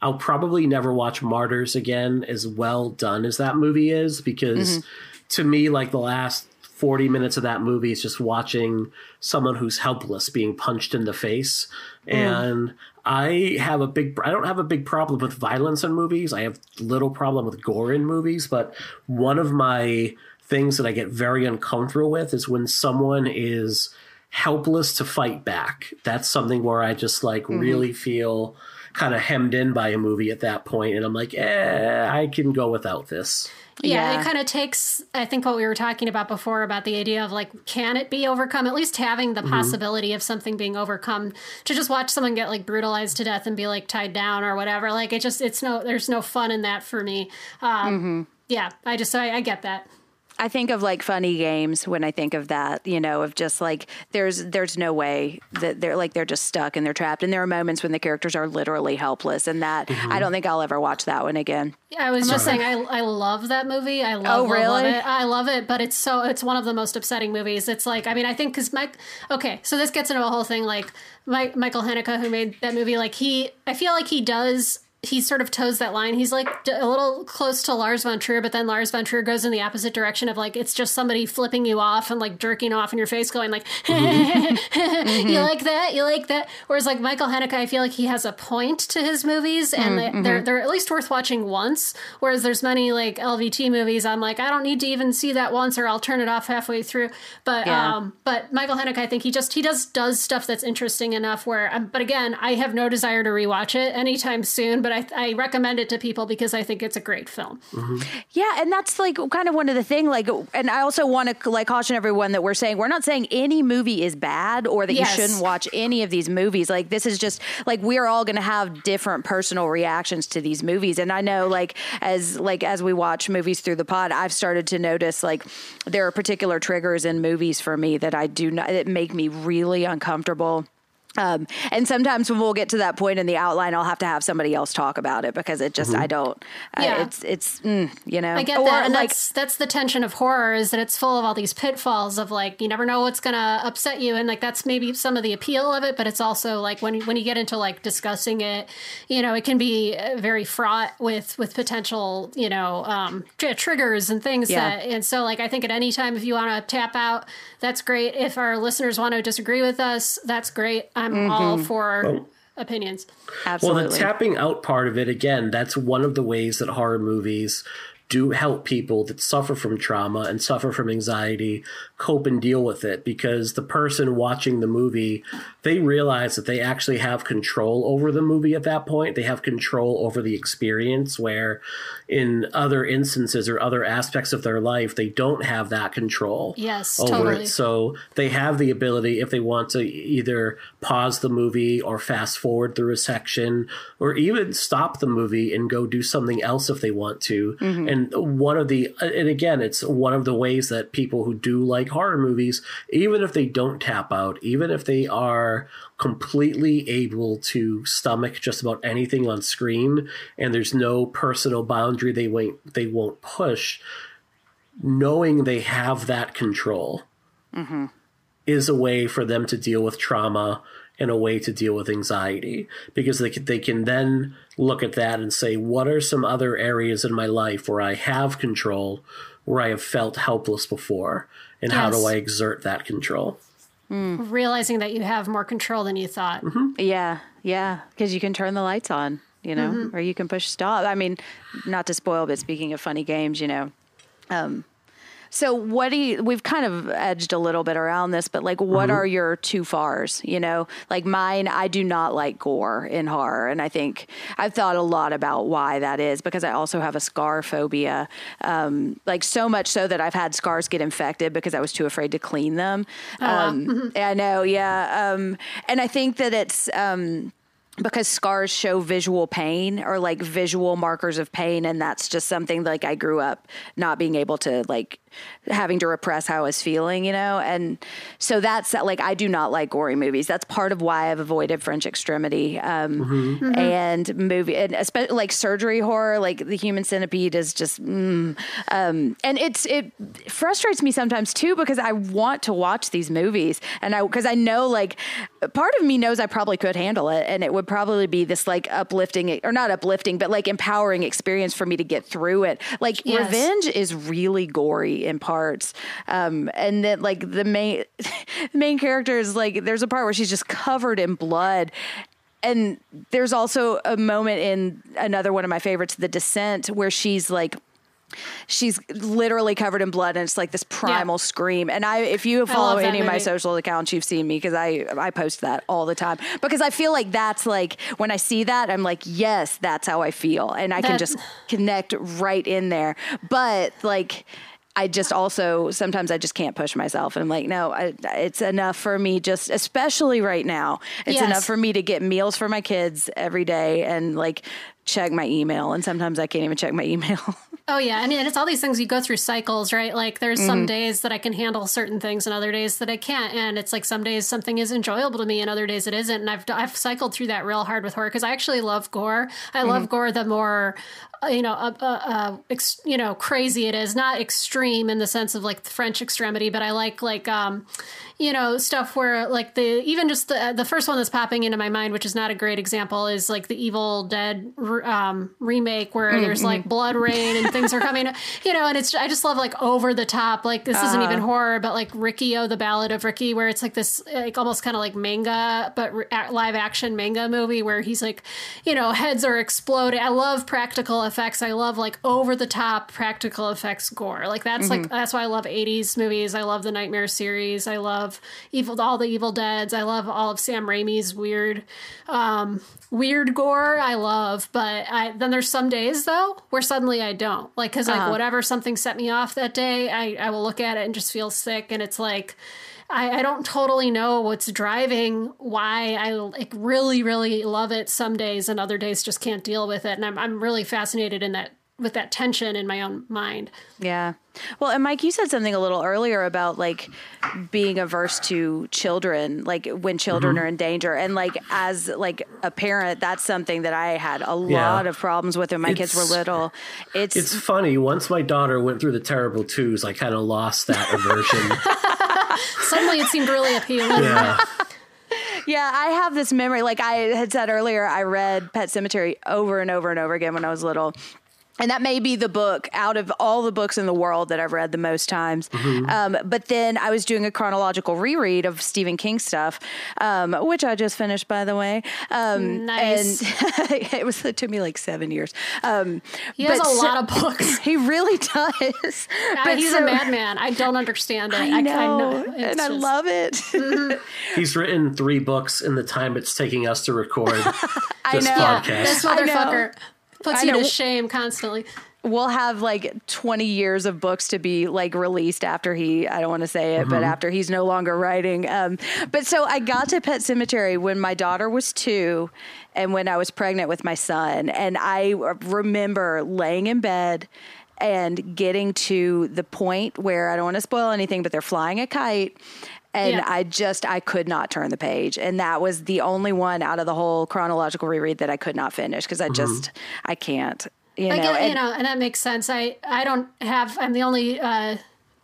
i'll probably never watch martyrs again as well done as that movie is because to me like the last 40 minutes of that movie is just watching someone who's helpless being punched in the face. Mm. And i have a big i don't have a big problem with violence in movies. I have little problem with gore in movies but one of my things that i get very uncomfortable with is when someone is helpless to fight back. That's something where i just like mm-hmm. really feel kind of hemmed in by a movie at that point and i'm like eh i can go without this Yeah, Yeah. it kind of takes, I think, what we were talking about before about the idea of like, can it be overcome? At least having the possibility of something being overcome to just watch someone get like brutalized to death and be like tied down or whatever. Like, it just, it's no, there's no fun in that for me. Um, Yeah, I just, I, I get that. I think of like funny games when I think of that, you know, of just like there's there's no way that they're like they're just stuck and they're trapped and there are moments when the characters are literally helpless and that I mm-hmm. don't think I'll ever watch that one again. Yeah, I was just saying, I, I love that movie. I love, Oh, really? love it. I love it, but it's so it's one of the most upsetting movies. It's like, I mean, I think because Mike. Okay, so this gets into a whole thing. Like Mike, Michael Haneke, who made that movie, like he, I feel like he does. He sort of toes that line. He's like a little close to Lars von Trier, but then Lars von Trier goes in the opposite direction of like it's just somebody flipping you off and like jerking off in your face, going like, "You like that? You like that?" Whereas like Michael Haneke, I feel like he has a point to his movies, and they- they're they're at least worth watching once. Whereas there's many like LVT movies, I'm like, I don't need to even see that once, or I'll turn it off halfway through. But Yeah. um, but Michael Haneke, I think he just he does does stuff that's interesting enough. Where, um, but again, I have no desire to rewatch it anytime soon. but I, I recommend it to people because I think it's a great film. Mm-hmm. Yeah, and that's like kind of one of the thing. Like, and I also want to like caution everyone that we're saying we're not saying any movie is bad or that Yes. you shouldn't watch any of these movies. Like, this is just like we are all going to have different personal reactions to these movies. And I know, like, as like as we watch movies through the pod, I've started to notice like there are particular triggers in movies for me that I do not that make me really uncomfortable. Um, and sometimes when we'll get to that point in the outline, I'll have to have somebody else talk about it because it just I don't. I- Yeah. it's it's mm, you know. I get Or, that, and like that's that's the tension of horror is that it's full of all these pitfalls of like you never know what's gonna upset you, and like that's maybe some of the appeal of it. But it's also like when when you get into like discussing it, you know, it can be uh, very fraught with with potential you know um, tr- triggers and things. Yeah. That, and so like I think at any time if you want to tap out, that's great. If our listeners want to disagree with us, that's great. I'm all mm-hmm. for opinions. absolutely. Well, the tapping out part of it, again, that's one of the ways that horror movies do help people that suffer from trauma and suffer from anxiety cope and deal with it because the person watching the movie they realize that they actually have control over the movie at that point. They have control over the experience where in other instances or other aspects of their life they don't have that control Yes, over totally. it so they have the ability if they want to either pause the movie or fast forward through a section or even stop the movie and go do something else if they want to. Mm-hmm. And one of the and again it's one of the ways that people who do like horror movies even if they don't tap out even if they are completely able to stomach just about anything on screen and there's no personal boundary they won't they won't push knowing they have that control mm-hmm. is a way for them to deal with trauma and a way to deal with anxiety because they can, they can then look at that and say what are some other areas in my life where I have control where I have felt helpless before and how do I exert that control Realizing that you have more control than you thought. Yeah, yeah, because you can turn the lights on, you know, Mm-hmm. or you can push stop. I mean, not to spoil, but speaking of funny games, you know. Um, so what do you? We've kind of edged a little bit around this, but like, what are your too fars? You know, like mine, I do not like gore in horror, and I think I've thought a lot about why that is because I also have a scar phobia, um, like so much so that I've had scars get infected because I was too afraid to clean them. Um, I know, yeah, um, and I think that it's. Um, because scars show visual pain or like visual markers of pain and that's just something like I grew up not being able to like having to repress how I was feeling, you know? And so that's like I do not like gory movies. That's part of why I've avoided French extremity um and movie and especially like surgery horror, like the human centipede is just mm, um and it's it frustrates me sometimes too because I want to watch these movies and I because I know like part of me knows I probably could handle it and it would probably be this like uplifting or not uplifting but like empowering experience for me to get through it. Like Yes. Revenge is really gory in parts. Um and then like the main the main character is like there's a part where she's just covered in blood. And there's also a moment in another one of my favorites, The Descent, where she's like she's literally covered in blood and it's like this primal scream. And i if you follow any of my social accounts you've seen me because i i post that all the time. Because i feel like that's like when i see that i'm like yes that's how i feel. And i can just connect right in there. But like I just also sometimes I just can't push myself, and I'm like, no, I, it's enough for me. Just especially right now, it's Yes. enough for me to get meals for my kids every day and like check my email. And sometimes I can't even check my email. Oh yeah, I mean, it's all these things you go through cycles, right? Like there's Mm-hmm. some days that I can handle certain things, and other days that I can't. And it's like some days something is enjoyable to me, and other days it isn't. And I've I've cycled through that real hard with horror because I actually love gore. I Mm-hmm. love gore the more. Uh, You know, uh, uh, uh, ex- you know, crazy it is. Not extreme in the sense of like the French extremity, but I like like, um, you know, stuff where like the even just the the first one that's popping into my mind, which is not a great example, is like the Evil Dead um, remake where Mm-hmm. there's like blood rain and things are coming, you know, and it's I just love like over the top, like this isn't Uh-huh. even horror, but like Riki-Oh, the Ballad of Ricky, where it's like this like almost kind of like manga, but re- live action manga movie where he's like, you know, heads are exploding. I love practical effects. I love like over the top practical effects gore. Like that's like that's why I love 80s movies. I love the Nightmare series. I love evil all the Evil Deads. I love all of Sam Raimi's weird um weird gore. I love, but I then there's some days though where suddenly I don't like because like whatever something set me off that day, I I will look at it and just feel sick, and it's like. I, I don't totally know what's driving why I like really, really love it some days and other days just can't deal with it. And I'm I'm really fascinated in that with that tension in my own mind. Yeah. Well, and Mike, you said something a little earlier about like being averse to children, like when children Mm-hmm. are in danger, and like as like a parent, that's something that I had a Yeah. lot of problems with when my kids were little. It's, It's funny. Once my daughter went through the terrible twos, I kind of lost that aversion. Suddenly, it seemed really appealing. yeah. yeah, I have this memory. Like I had said earlier, I read Pet Sematary over and over and over again when I was little. And that may be the book out of all the books in the world that I've read the most times. Um, but then I was doing a chronological reread of Stephen King stuff, um, which I just finished, by the way. Um, Nice. And it was it took me like seven years. Um, He has a so- lot of books. He really does. But he's so- a madman. I don't understand it. I know, It's and I love it. He's written three books in the time it's taking us to record this know. Yeah, podcast. this I know. motherfucker puts I you know. to shame constantly. we'll have like 20 years of books to be like released after he i don't want to say it but after he's no longer writing um, but so i got to Pet Sematary when my daughter was two and when i was pregnant with my son and i remember laying in bed and getting to the point where i don't want to spoil anything but they're flying a kite and Yeah. I just I could not turn the page, and that was the only one out of the whole chronological reread that I could not finish because I just I can't. You Like know, uh, and- you know, and that makes sense. I I don't have. I'm the only uh,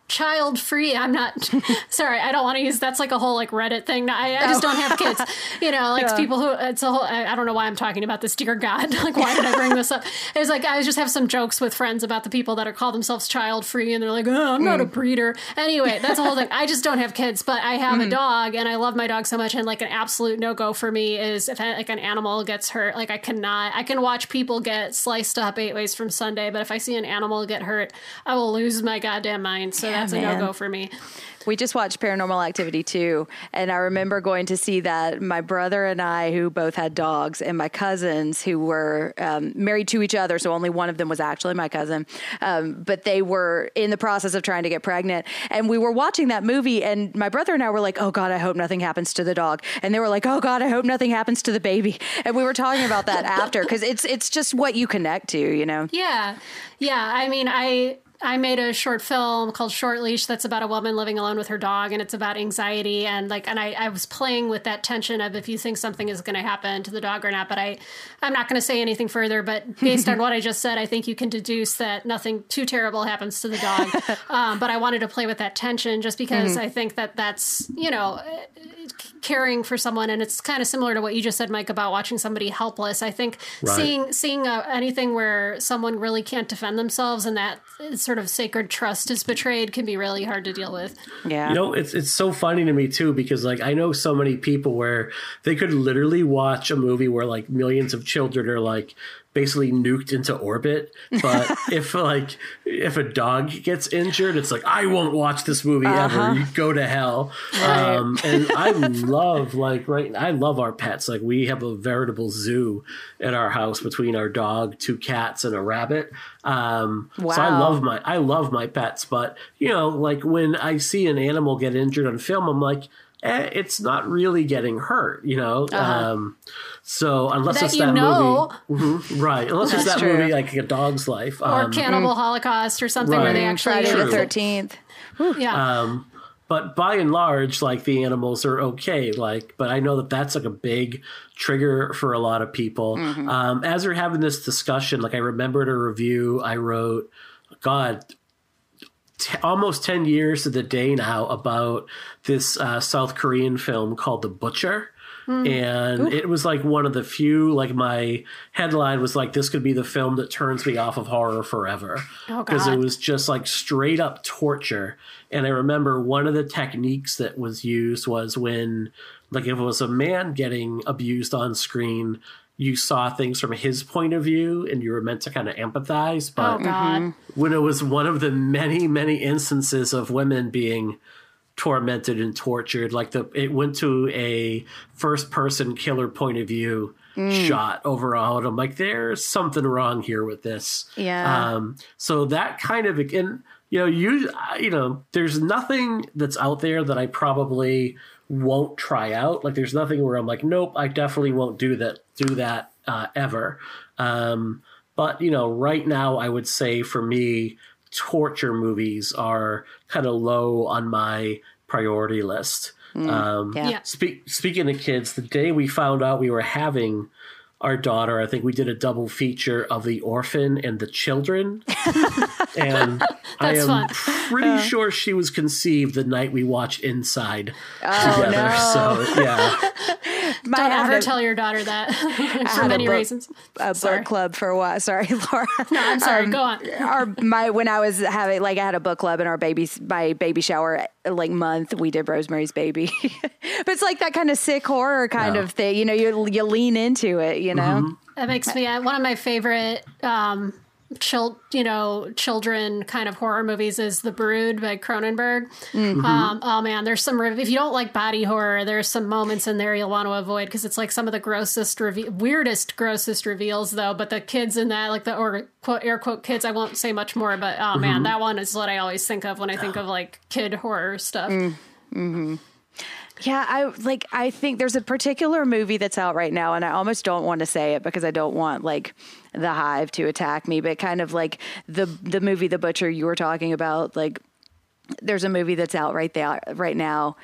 child free. I'm not. sorry, I don't want to use. That's like a whole like Reddit thing. I, I just don't have kids. You know, like people who. It's a whole. I, I don't know why I'm talking about this. Dear God, like why did I bring this up? it was like I just have some jokes with friends about the people that are call themselves child free, and they're like, oh, I'm not a mm. breeder. Anyway, that's a whole thing. I just don't have kids, but I have a mm. dog, and I love my dog so much. And like an absolute no go for me is if like an animal gets hurt. Like I cannot. I can watch people get sliced up eight ways from Sunday, but if I see an animal get hurt, I will lose my goddamn mind. So that's a no go for me. We just watched Paranormal Activity 2, and I remember going to see that. My brother and I, who both had dogs, and my cousins, who were um, married to each other, so only one of them was actually my cousin, um, but they were in the process of trying to get pregnant. And we were watching that movie, and my brother and I were like, oh God, I hope nothing happens to the dog. And they were like, oh God, I hope nothing happens to the baby. And we were talking about that after, because it's, it's just what you connect to, you know? Yeah. Yeah. I mean, I. I made a short film called Short Leash that's about a woman living alone with her dog and it's about anxiety and like and I, I was playing with that tension of if you think something is gonna happen to the dog or not. But I I'm not gonna say anything further, but based on what I just said, I think you can deduce that nothing too terrible happens to the dog. um, but I wanted to play with that tension just because I think that that's, you know, caring for someone and it's kind of similar to what you just said mike about watching somebody helpless i think Right. seeing seeing uh, anything where someone really can't defend themselves and that sort of sacred trust is betrayed can be really hard to deal with Yeah. You know, it's it's so funny to me too because like I know so many people where they could literally watch a movie where like millions of children are like basically nuked into orbit, but if like if a dog gets injured, it's like I won't watch this movie ever. You go to hell. Um, and I love like right. I love our pets. Like we have a veritable zoo at our house between our dog, two cats, and a rabbit. Um, So I love my I love my pets, but you know, like when I see an animal get injured on film, I'm like, eh, it's not really getting hurt, you know. Um, so unless That it's you that know. movie, Mhm, right? Unless it's that true. movie like a dog's life, or um, cannibal holocaust or something where they actually Friday the 13th. yeah but by and large, like the animals are okay. Like, but I know that that's like a big trigger for a lot of people. Um, as we're having this discussion, like I remembered a review I wrote. God, t- almost 10 years to the day now about this uh, South Korean film called The Butcher. And it was like one of the few, like my headline was like, this could be the film that turns me off of horror forever. Oh, Because it was just like straight up torture. And I remember one of the techniques that was used was when, like, if it was a man getting abused on screen, you saw things from his point of view and you were meant to kind of empathize. But oh god when it was one of the many many instances of women being tormented and tortured like the it went to a first person killer point of view shot overall. And I'm like, there's something wrong here with this. Yeah. Um, so that kind of and you know you you know there's nothing that's out there that I probably won't try out. Like there's nothing where I'm like, nope, I definitely won't do that do that uh, ever. Um, but you know, right now I would say for me, torture movies are kind of low on my priority list. um, yeah. Yeah. Spe- speaking of kids, the day we found out we were having our daughter, I think we did a double feature of The Orphan and The Children. and I am fun. pretty sure she was conceived the night we watched Inside Oh, together. no. So, yeah. My, Don't ever a- tell your daughter that for had a many book- reasons. a Sorry. book club for what? Sorry, Lara. No, I'm sorry. Um, Go on. our my when I was having like I had a book club in our baby's my baby shower like month we did Rosemary's Baby, but it's like that kind of sick horror kind Yeah. of thing. You know, you you lean into it. You know, That makes me uh, one of my favorite um chil- you know children kind of horror movies is The Brood by Cronenberg. Mm-hmm. Um, oh man, there's some if you don't like body horror, there's some moments in there you'll want to avoid because it's like some of the grossest reve- weirdest grossest reveals though. But the kids in that like the or quote air quote kids, I won't say much more, but oh man, mm-hmm. that one is what I always think of when I think ah. of like kid horror stuff. Mm-hmm. Yeah, I like I think there's a particular movie that's out right now and I almost don't want to say it because I don't want like the hive to attack me, but kind of like the the movie The Butcher you were talking about like there's a movie that's out right there right now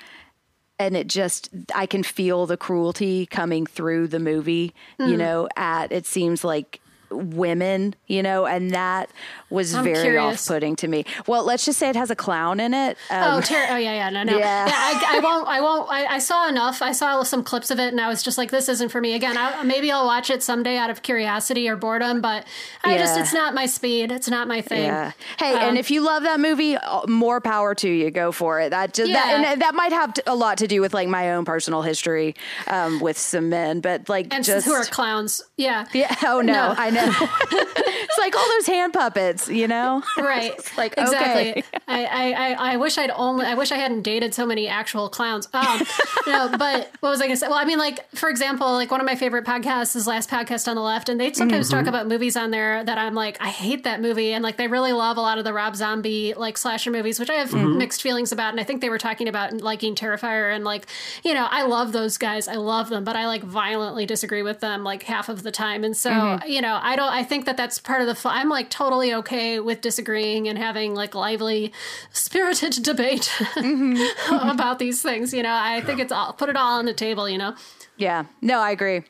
and it just I can feel the cruelty coming through the movie, you mm. know, at it seems like women, you know, and that was I'm very off-putting to me. Well, let's just say it has a clown in it. Um, Oh, ter- oh yeah, yeah, no, no. Yeah. Yeah, I, I won't. I won't. I, I saw enough. I saw some clips of it, and I was just like, "This isn't for me." Again, I, maybe I'll watch it someday out of curiosity or boredom, but I just, it's not my speed. It's not my thing. Yeah. Hey, Um, and if you love that movie, uh, more power to you. Go for it. That just that, and that might have a lot to do with like my own personal history um, with some men, but like and just who are clowns? Yeah, yeah. Oh no, No. I know. it's like all those hand puppets, you know. right. like, exactly. okay. I, I, I, I wish I'd only. I wish I hadn't dated so many actual clowns. Um, no, but what was I gonna say? Well, I mean, like for example, like one of my favorite podcasts is Last Podcast on the Left, and they sometimes Mm-hmm. talk about movies on there that I'm like, I hate that movie, and like they really love a lot of the Rob Zombie like slasher movies, which I have Mm-hmm. mixed feelings about. And I think they were talking about liking Terrifier, and like, you know, I love those guys, I love them, but I like violently disagree with them like half of the time, and so Mm-hmm. you know, I don't. I think that that's part of the. Fun. I'm like totally okay with disagreeing and having like lively, spirited debate Mm-hmm. about these things. You know, I think it's all put it all on the table. You know, Yeah. No, I agree.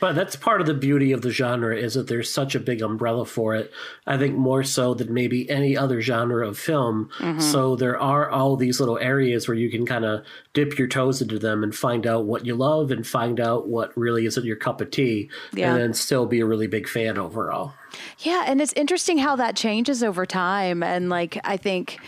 But that's part of the beauty of the genre is that there's such a big umbrella for it. I think more so than maybe any other genre of film. Mm-hmm. So there are all these little areas where you can kind of dip your toes into them and find out what you love and find out what really isn't your cup of tea, Yeah. and then still be a really big fan overall. Yeah, and it's interesting how that changes over time. And like, I think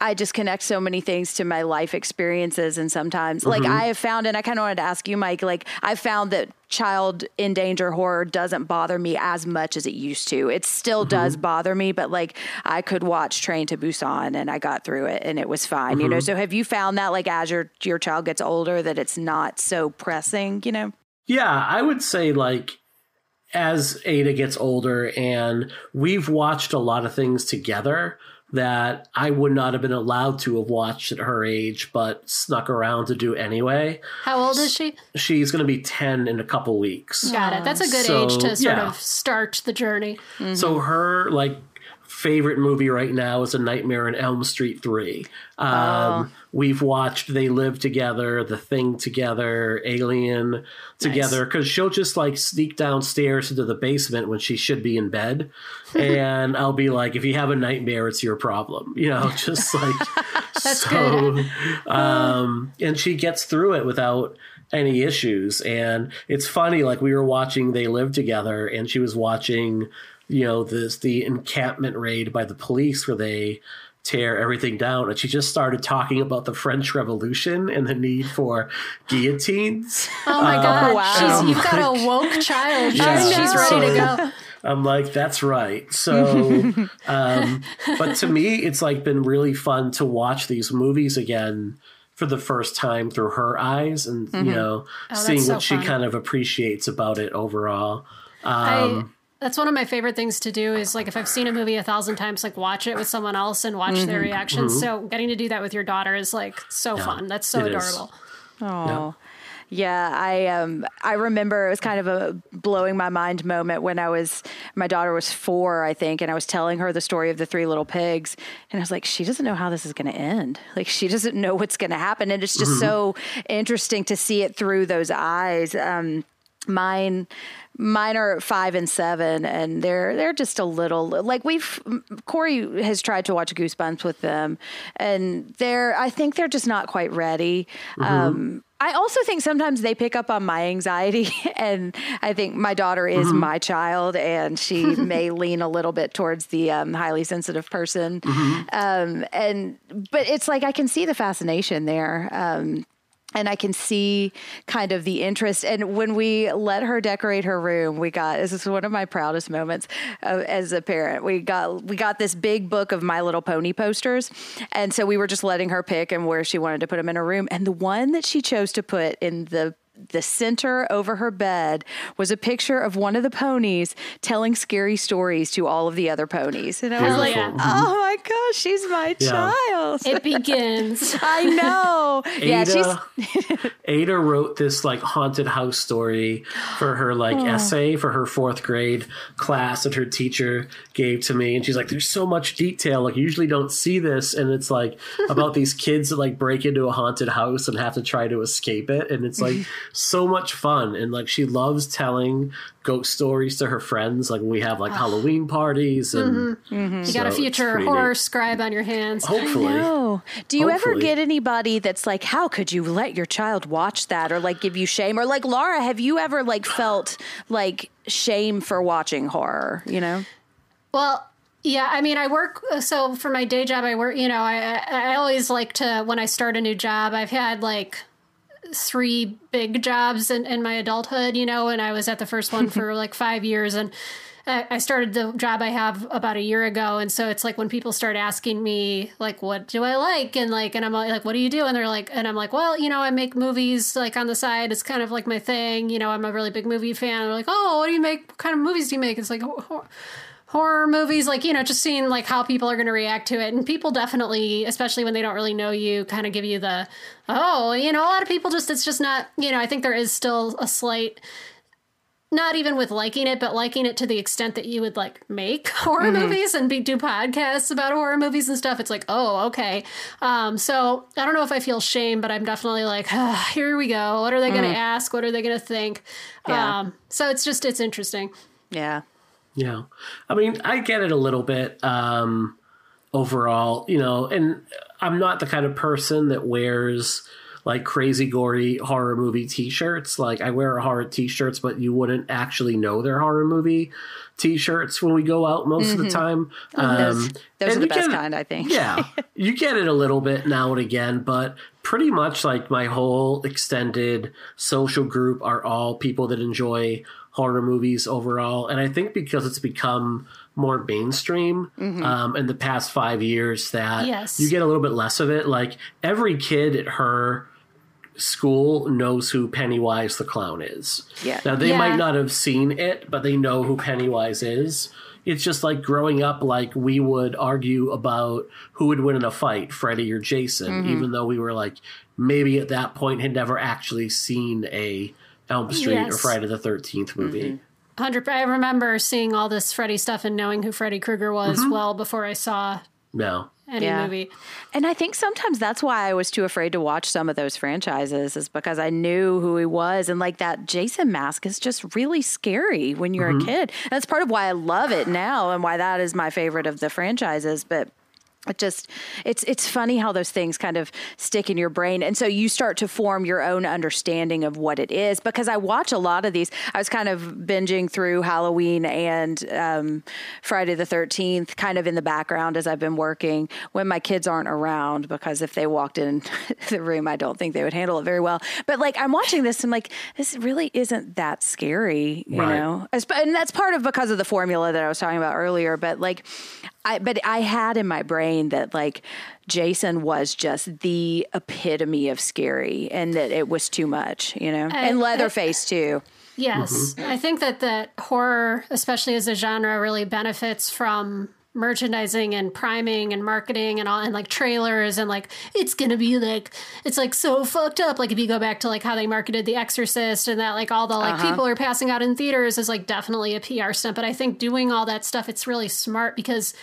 I just connect so many things to my life experiences. And sometimes, like, mm-hmm. I have found, and I kind of wanted to ask you, Mike, like, I found that child in danger horror doesn't bother me as much as it used to. It still mm-hmm. does bother me, but like, I could watch Train to Busan and I got through it and it was fine, you know? Mm-hmm. So have you found that, like, as your, your child gets older, that it's not so pressing, you know? Yeah, I would say like as Ada gets older and we've watched a lot of things together that I would not have been allowed to have watched at her age, but snuck around to do anyway. how old is she? She's going to be 10 in a couple weeks. Got it. That's a good So, age to sort yeah. of start the journey. So her like favorite movie right now is A Nightmare on Elm Street 3. Um, We've watched They Live Together, The Thing together, Alien together, because she'll just like sneak downstairs into the basement when she should be in bed. and I'll be like, if you have a nightmare, it's your problem. You know, just like, That's so, good. um, and she gets through it without any issues. And it's funny, like we were watching They Live Together, and she was watching, you know, this the encampment raid by the police where they tear everything down, and she just started talking about the French Revolution and the need for guillotines. Oh my god, wow. She's, you've got a woke child. She's, Yeah. she's ready to go. I'm like, that's right. So, um, but to me, it's like been really fun to watch these movies again for the first time through her eyes and you know seeing Mm-hmm. Oh, so what she kind of appreciates about it overall. I, Um, that's one of my favorite things to do is like if I've seen a movie a thousand times, like watch it with someone else and watch their reactions. So getting to do that with your daughter is like so fun. That's so Mm-hmm. it is. adorable. Oh. Yeah, I um I remember it was kind of a blowing my mind moment when I was my daughter was 4 I think and I was telling her the story of the three little pigs and I was like she doesn't know how this is going to end. Like she doesn't know what's going to happen and it's just so interesting to see it through those eyes. Um mine mine are five and seven and they're they're just a little like we've corey has tried to watch goosebumps with them and they're i think they're just not quite ready um I also think sometimes they pick up on my anxiety, and I think my daughter is my child, and she may lean a little bit towards the um, highly sensitive person. Um, and but it's like I can see the fascination there. Um, and I can see kind of the interest. And when we let her decorate her room, we got this is one of my proudest moments uh, as a parent. We got we got this big book of My Little Pony posters, and so we were just letting her pick and where she wanted to put them in her room. And the one that she chose to put in the the center over her bed was a picture of one of the ponies telling scary stories to all of the other ponies. And I was Hell like, oh mm-hmm. my gosh, she's my Yeah. child. It begins. I know. yeah, she's Ada, Ada wrote this like haunted house story for her like oh. essay for her fourth grade class that her teacher gave to me, and she's like, "There's so much detail. Like, you usually don't see this, and it's like about these kids that like break into a haunted house and have to try to escape it, and it's like so much fun. And like, she loves telling ghost stories to her friends. Like, we have like Halloween parties, and mm-hmm. Mm-hmm. You got a future horror neat. scribe on your hands. hopefully, No. Do you ever get anybody that's like, how could you let your child watch that or like give you shame? Or like Lara, have you ever like felt like shame for watching horror, you know? Well, yeah, I mean, I work. So for my day job, I work. You know, I I I always like to when I start a new job. I've had like three big jobs in, in my adulthood. You know, and I was at the first one for like five years, and I started the job I have about a year ago, and so it's like when people start asking me like, "What do I like?" and like, and I'm like, "What do you do?" and they're like, and I'm like, "Well, you know, I make movies like on the side. It's kind of like my thing. You know, I'm a really big movie fan." they're like, "Oh, what do you make? What kind of movies do you make?" It's like. "Oh, horror movies like you know just seeing like how people are going to react to it. And people definitely especially when they don't really know you kind of give you the oh you know a lot of people just it's just not you know i think there is still a slight not even with liking it but liking it to the extent that you would like make horror movies and be, do podcasts about horror movies and stuff it's like oh okay. Um so i don't know if i feel shame but i'm definitely like ah, here we go. What are they going to ask? What are they going to think? Yeah. um so it's just it's interesting. Yeah. Yeah. I mean, I get it a little bit um, overall, you know, and I'm not the kind of person that wears like crazy gory horror movie t-shirts. Like I wear horror t-shirts, but you wouldn't actually know they're horror movie t-shirts when we go out most of the time. Those, Um, those are the best kind, I think. yeah, you get it a little bit now and again, but pretty much like my whole extended social group are all people that enjoy horror movies overall. And I think because it's become more mainstream um, in the past five years, that Yes. you get a little bit less of it. Like every kid at her school knows who Pennywise the clown is. Yeah. Now they Yeah. might not have seen it, but they know who Pennywise is. It's just like growing up, like we would argue about who would win in a fight, Freddy or Jason, Mm-hmm. even though we were like maybe at that point had never actually seen a Elm Street or Friday the Thirteenth movie. Mm-hmm. Hundred. I remember seeing all this Freddy stuff and knowing who Freddy Krueger was mm-hmm. well before I saw No, any Yeah. movie. And I think sometimes that's why I was too afraid to watch some of those franchises is because I knew who he was. And like that Jason mask is just really scary when you're a mm-hmm. kid. That's part of why I love it now and why that is my favorite of the franchises. But it just it's it's funny how those things kind of stick in your brain. And so you start to form your own understanding of what it is because i watch a lot of these. I was kind of binging through halloween and um, friday the 13th kind of in the background as i've been working when my kids aren't around because if they walked in the room i don't think they would handle it very well. But like i'm watching this i'm like this really isn't that scary you Right. know? And that's part of because of the formula that i was talking about earlier but like I, but I had in my brain that like Jason was just the epitome of scary and that it was too much, you know, and Leatherface too. Yes, mm-hmm. I think that that horror, especially as a genre, really benefits from merchandising and priming and marketing and all and like trailers and like it's gonna be like it's like so fucked up. Like if you go back to like how they marketed the exorcist and that like all the like uh-huh. people are passing out in theaters is like definitely a pr stunt. But i think doing all that stuff it's really smart because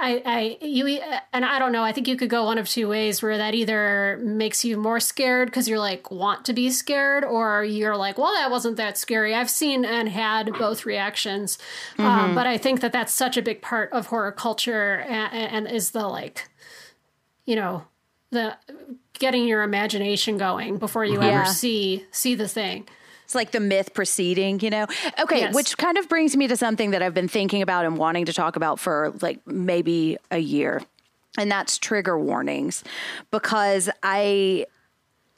I, I, you, and I don't know. I think you could go one of two ways where that either makes you more scared because you're like want to be scared, or you're like, well, that wasn't that scary. I've seen and had both reactions, um, but I think that that's such a big part of horror culture, and, and is the like, you know, the getting your imagination going before you Yeah. ever see see the thing. It's like the myth preceding, you know? Okay, Yes. which kind of brings me to something that I've been thinking about and wanting to talk about for like maybe a year. And that's trigger warnings because I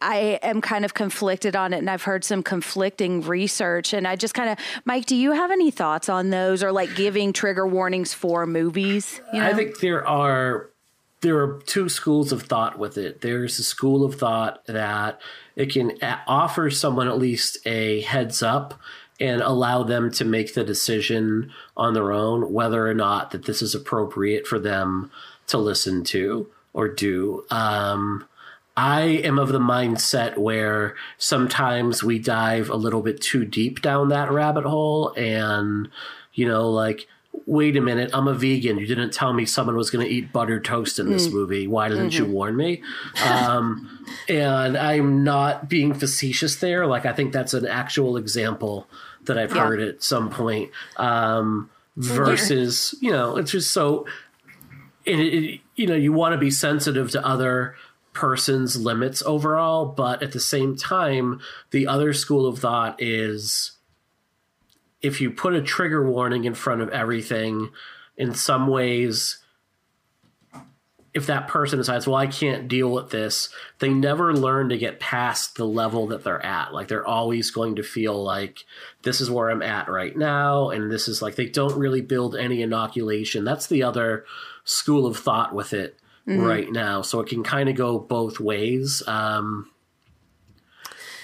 I am kind of conflicted on it and I've heard some conflicting research and I just kind of Mike, do you have any thoughts on those or like giving trigger warnings for movies? You know? I think there are there are two schools of thought with it. There's a school of thought that it can offer someone at least a heads up and allow them to make the decision on their own whether or not that this is appropriate for them to listen to or do. Um, I am of the mindset where sometimes we dive a little bit too deep down that rabbit hole and, you know, like, wait a minute, I'm a vegan. You didn't tell me someone was going to eat buttered toast in this movie. Why didn't you warn me? Um, and I'm not being facetious there. Like, I think that's an actual example that I've heard at some point. Um, versus, you know, it's just so it, it, you know you want to be sensitive to other person's limits overall but at the same time the other school of thought is if you put a trigger warning in front of everything in some ways if that person decides well i can't deal with this they never learn to get past the level that they're at. Like they're always going to feel like this is where i'm at right now and this is like they don't really build any inoculation. That's the other school of thought with it right now. So it can kind of go both ways. Um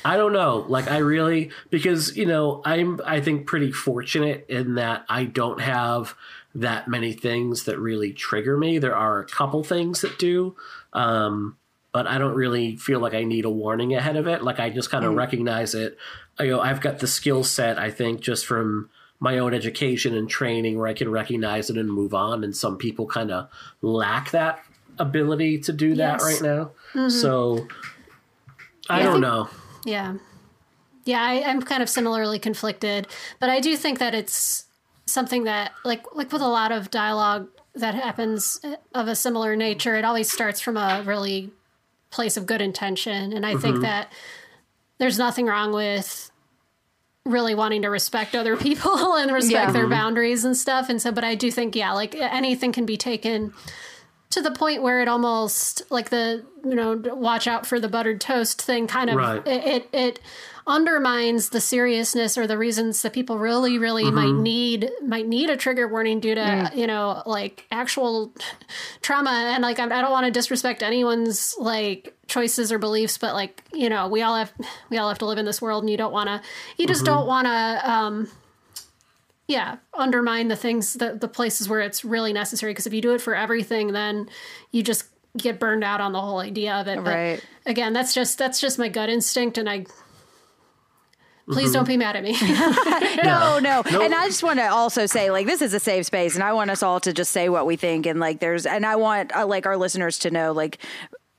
I don't know. Like I really because you know I'm I think pretty fortunate in that I don't have that many things that really trigger me. There are a couple things that do, um, but I don't really feel like I need a warning ahead of it. Like I just kind of recognize it. You know, I've got the skill set. I think just from my own education and training where I can recognize it and move on. And some people kind of lack that ability to do that Yes. right now. So I Yeah, don't think- know. Yeah. Yeah, I, I'm kind of similarly conflicted, but I do think that it's something that, like, like with a lot of dialogue that happens uh, of a similar nature, it always starts from a really place of good intention, and I think mm-hmm. that there's nothing wrong with really wanting to respect other people and respect Yeah. their boundaries and stuff. And so, but I do think, yeah, like anything can be taken to the point where it almost like the you know watch out for the buttered toast thing kind of Right. it, it it undermines the seriousness or the reasons that people really really mm-hmm. might need might need a trigger warning due to mm. you know like actual trauma. And like I, I don't want to disrespect anyone's like choices or beliefs but like you know we all have we all have to live in this world and you don't want to you just mm-hmm. don't want to um yeah undermine the things the, the places where it's really necessary because if you do it for everything then you just get burned out on the whole idea of it But Right. again that's just that's just my gut instinct and i please don't be mad at me no, no. And I just want to also say, like, this is a safe space, and I want us all to just say what we think. And, like, there's, and I want, uh, like, our listeners to know, like,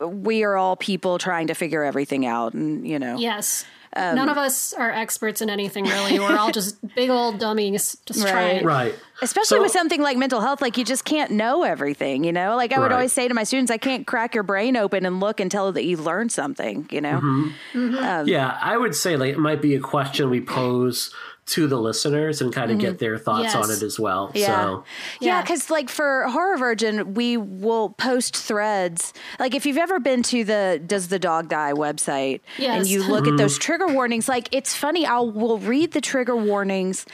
we are all people trying to figure everything out. And, you know, yes none of us are experts in anything really we're all just big old dummies just Right. trying Right. especially So- with something like mental health, like, you just can't know everything, you know? Like, I would Right. always say to my students, I can't crack your brain open and look and tell that you learned something, you know? Mm-hmm. yeah, I would say like it might be a question we pose to the listeners and kind of get mm-hmm. their thoughts on it as well. Yeah. So Yeah, Yeah. because like for Horror Virgin, we will post threads. Like if you've ever been to the Does the Dog Die website and you look at mm-hmm. those trigger warnings, like it's funny. I'll will read the trigger warnings.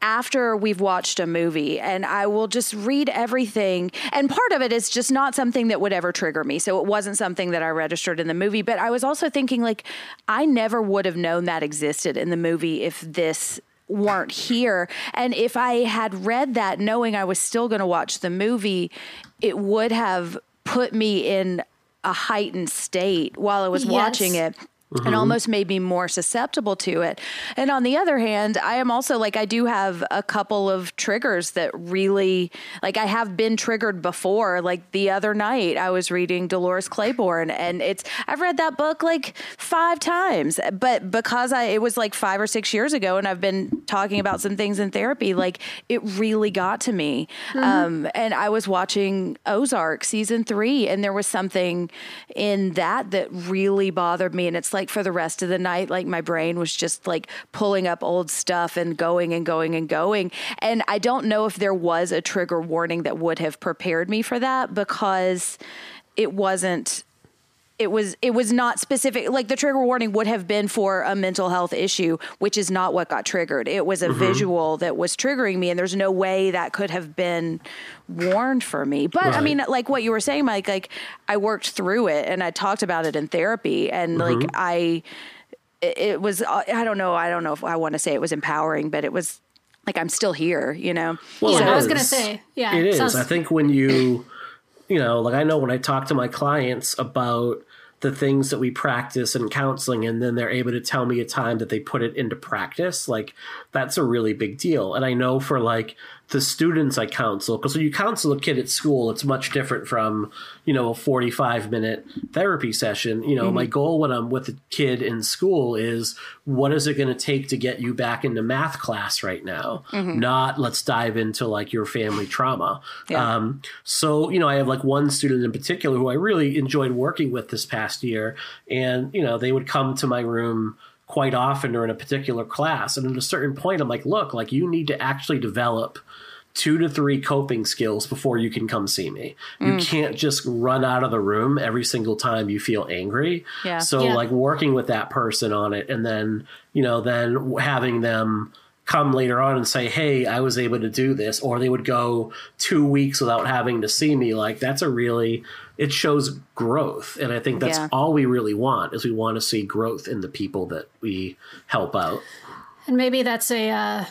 after we've watched a movie and I will just read everything. And part of it is just not something that would ever trigger me. So it wasn't something that I registered in the movie. But I was also thinking, like, I never would have known that existed in the movie if this weren't here. And if I had read that knowing I was still going to watch the movie, it would have put me in a heightened state while I was Yes. watching it. And almost made me more susceptible to it. And on the other hand, I am also like, I do have a couple of triggers that really, like, I have been triggered before. Like the other night, I was reading Dolores Claiborne, and it's, I've read that book like five times, but because I, it was like five or six years ago, and I've been talking about some things in therapy, like, it really got to me. Um, and I was watching Ozark season three, and there was something in that that really bothered me. And it's like for the rest of the night, like my brain was just like pulling up old stuff and going and going and going. And I don't know if there was a trigger warning that would have prepared me for that because it wasn't it was it was not specific like the trigger warning would have been for a mental health issue which is not what got triggered. It was a visual that was triggering me and there's no way that could have been warned for me. But i mean like what you were saying mike like i worked through it and i talked about it in therapy and like i it, it was uh, i don't know i don't know if i want to say it was empowering but it was like i'm still here you know? Well, Yeah, it I was gonna say, yeah, it is. sounds- I think when you, you know, like I know when I talk to my clients about the things that we practice in counseling, and then they're able to tell me a time that they put it into practice, like that's a really big deal. And I know for like the students I counsel, because when you counsel a kid at school, it's much different from, you know, a 45 minute therapy session. You know, my goal when I'm with a kid in school is what is it going to take to get you back into math class right now? Not let's dive into like your family trauma. Yeah. Um, so, you know, I have like one student in particular who I really enjoyed working with this past year. And, you know, they would come to my room quite often or in a particular class. And at a certain point, I'm like, look, like you need to actually develop two to three coping skills before you can come see me. You Mm. can't just run out of the room every single time you feel angry. Yeah. So Yeah. like working with that person on it and then, you know, then having them come later on and say, "Hey, I was able to do this," or they would go 2 weeks without having to see me. Like that's a really it shows growth, and I think that's Yeah. all we really want is we want to see growth in the people that we help out. and maybe that's a uh,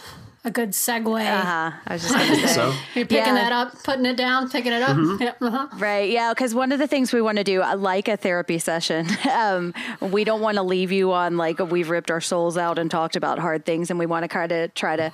a good segue. uh-huh i was just gonna say So You're picking Yeah. that up, putting it down, picking it up. Mm-hmm. Yep, uh-huh. Right. Yeah. Because one of the things we want to do, uh, like a therapy session, um, we don't want to leave you on like we've ripped our souls out and talked about hard things, and we want to kind of try to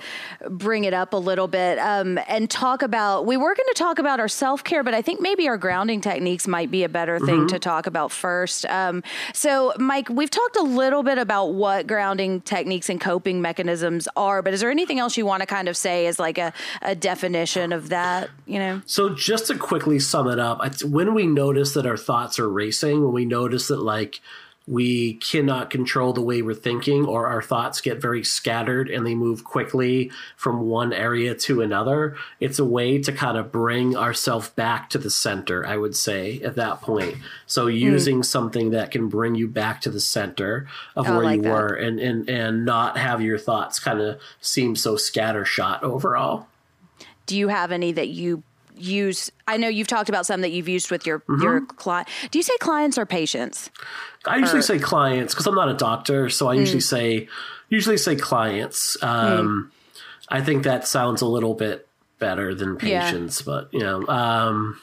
bring it up a little bit um, and talk about. We were going to talk about our self care, but I think maybe our grounding techniques might be a better thing to talk about first. Um, so, Mike, we've talked a little bit about what grounding techniques and coping mechanisms are, but is there anything else you want to kind of say as like a, a definition of that? You know. So just to quickly sum it up, when we notice that our thoughts are racing, when we notice that like we cannot control the way we're thinking or our thoughts get very scattered and they move quickly from one area to another, it's a way to kind of bring ourselves back to the center, I would say, at that point. So hmm. using something that can bring you back to the center of Oh, where like you that. were and, and and not have your thoughts kind of seem so scattershot overall. do you have any that you use i know you've talked about some that you've used with your your client do you say clients or patients I usually say clients because I'm not a doctor, so I Mm. usually say usually say clients. Um, I think that sounds a little bit better than Yeah. patients, but you know, um,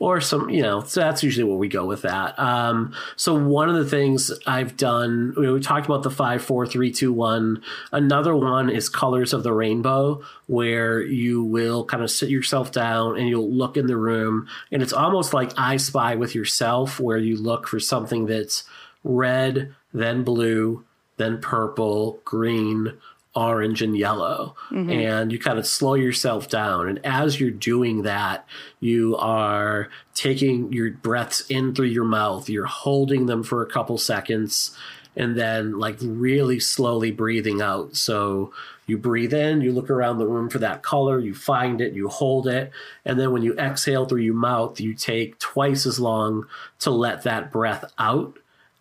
or some, you know, so that's usually where we go with that. Um, so one of the things I've done, we talked about the five, four, three, two, one. Another one is colors of the rainbow, where you will kind of sit yourself down and you'll look in the room, and it's almost like I Spy with yourself, where you look for something that's red, then blue, then purple, green, orange and yellow. Mm-hmm. And you kind of slow yourself down. And as you're doing that you are taking your breaths in through your mouth. You're holding them for a couple seconds and then like really slowly breathing out. So you breathe in you look around the room for that color you find it you hold it. And then when you exhale through your mouth you take twice as long to let that breath out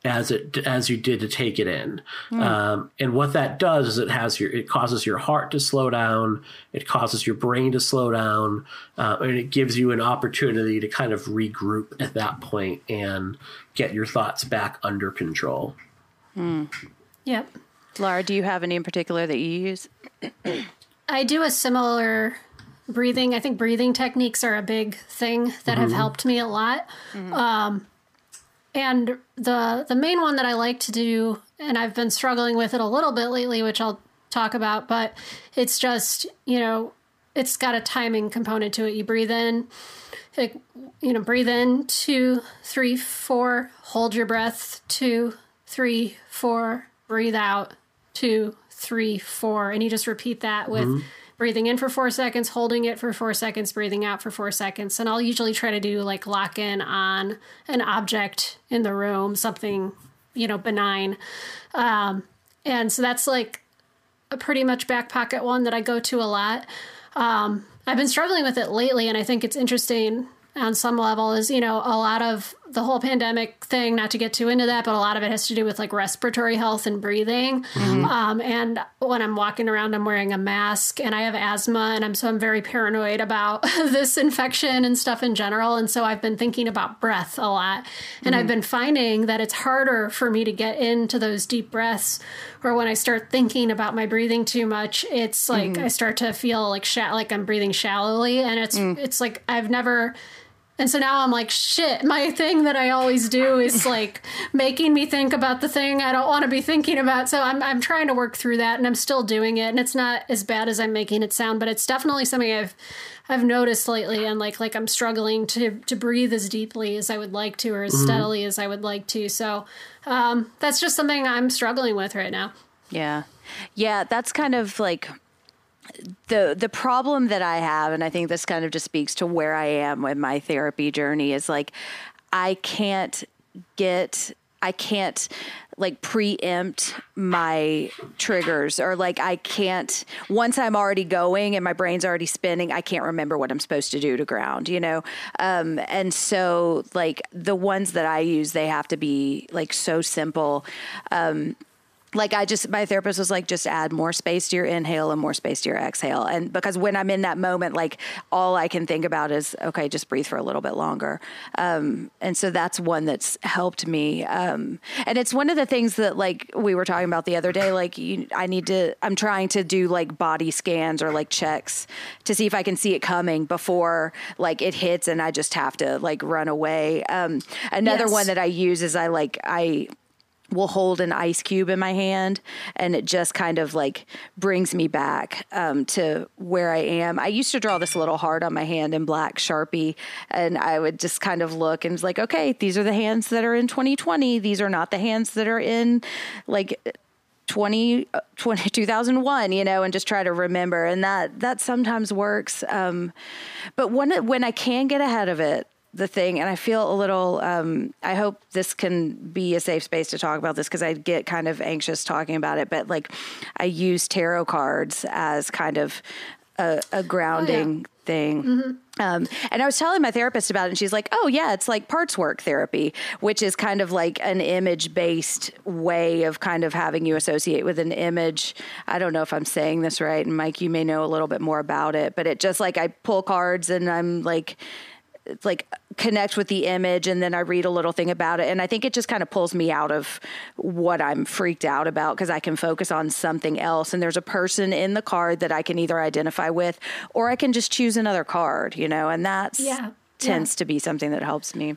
as it as you did to take it in. Um, and what that does is it has your it causes your heart to slow down, it causes your brain to slow down, uh, and it gives you an opportunity to kind of regroup at that point and get your thoughts back under control. Mm. Yep. Lara, do you have any in particular that you use? I do a similar breathing. I think breathing techniques are a big thing that have helped me a lot. Um, and the the main one that I like to do, and I've been struggling with it a little bit lately, which I'll talk about, but it's just you know, it's got a timing component to it. You breathe in, like, you know, breathe in two, three, four, hold your breath, two, three, four, breathe out, two, three, four, and you just repeat that with mm-hmm. Breathing in for four seconds, holding it for four seconds, breathing out for four seconds. And I'll usually try to do like lock in on an object in the room, something, you know, benign. Um, and so that's like a pretty much back pocket one that I go to a lot. Um, I've been struggling with it lately, and I think it's interesting on some level. Is you know a lot of the whole pandemic thing. Not to get too into that, but a lot of it has to do with like respiratory health and breathing. Mm-hmm. Um, and when I'm walking around, I'm wearing a mask, and I have asthma, and I'm so I'm very paranoid about this infection and stuff in general. And so I've been thinking about breath a lot, and I've mm-hmm. been finding that it's harder for me to get into those deep breaths or when I start thinking about my breathing too much, it's like mm-hmm. I start to feel like sha- like I'm breathing shallowly, and it's mm. it's like I've never. And so now I'm like, shit, my thing that I always do is like making me think about the thing I don't want to be thinking about. So I'm, I'm trying to work through that and I'm still doing it. And it's not as bad as I'm making it sound, but it's definitely something I've, I've noticed lately. And like, like I'm struggling to, to breathe as deeply as I would like to, or as steadily as I would like to. So um, that's just something I'm struggling with right now. Yeah. Yeah, that's kind of like the the problem that I have and I think this kind of just speaks to where I am with my therapy journey is like I can't get I can't like preempt my triggers or like I can't once I'm already going and my brain's already spinning I can't remember what I'm supposed to do to ground you know? Um and so like the ones that I use they have to be like so simple. Um like I just my therapist was like just add more space to your inhale and more space to your exhale. And because when I'm in that moment like all I can think about is okay just breathe for a little bit longer. Um, and so that's one that's helped me. Um, and it's one of the things that like we were talking about the other day like you, I need to I'm trying to do like body scans or like checks to see if I can see it coming before like it hits and I just have to like run away. Um, another Yes. one that I use is I like I will hold an ice cube in my hand and it just kind of like brings me back um, to where I am. I used to draw this little heart on my hand in black Sharpie and I would just kind of look and was like, okay, these are the hands that are in 2020. These are not the hands that are in like 20, uh, 20 2001 you know and just try to remember and that that sometimes works um, but when when i can get ahead of it the thing. And i feel a little um, i hope this can be a safe space to talk about this because i get kind of anxious talking about it but like i use tarot cards as kind of a, a grounding thing. Um, and I was telling my therapist about it, and she's like, "Oh yeah, it's like parts work therapy, which is kind of like an image based way of kind of having you associate with an image." I don't know if I'm saying this right, and Mike, you may know a little bit more about it, but it just like I pull cards and I'm like like connect with the image and then I read a little thing about it. And I think it just kind of pulls me out of what I'm freaked out about because I can focus on something else. And there's a person in the card that I can either identify with or I can just choose another card, you know, and that's Yeah, tends to be something that helps me.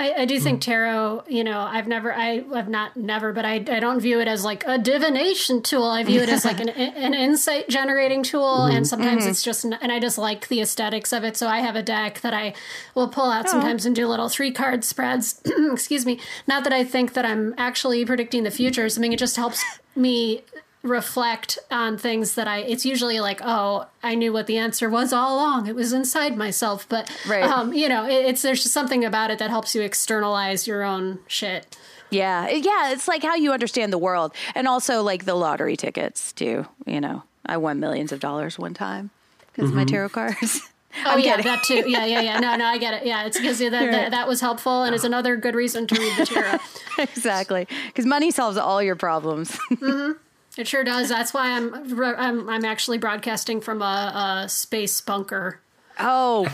I, I do think mm. tarot, you know, I've never, I have not never, but I, I don't view it as like a divination tool. I view it as like an, an insight generating tool. And mm-hmm. sometimes mm-hmm. it's just, and I just like the aesthetics of it. So I have a deck that I will pull out oh. sometimes and do little three card spreads. Excuse me. Not that I think that I'm actually predicting the future. I mean, it just helps me reflect on things that I it's usually like oh I knew what the answer was all along it was inside myself but Right. um you know it, it's there's just something about it that helps you externalize your own shit Yeah. Yeah, it's like how you understand the world and also like the lottery tickets too, you know. I won millions of dollars one time because of my tarot cards. Oh I'm yeah, kidding. that too. Yeah, yeah, yeah. No, no, I get it. Yeah, it's because that, that that was helpful and is another good reason to read the tarot. exactly. Because money solves all your problems. It sure does. That's why I'm I'm I'm actually broadcasting from a, a space bunker. oh, wow.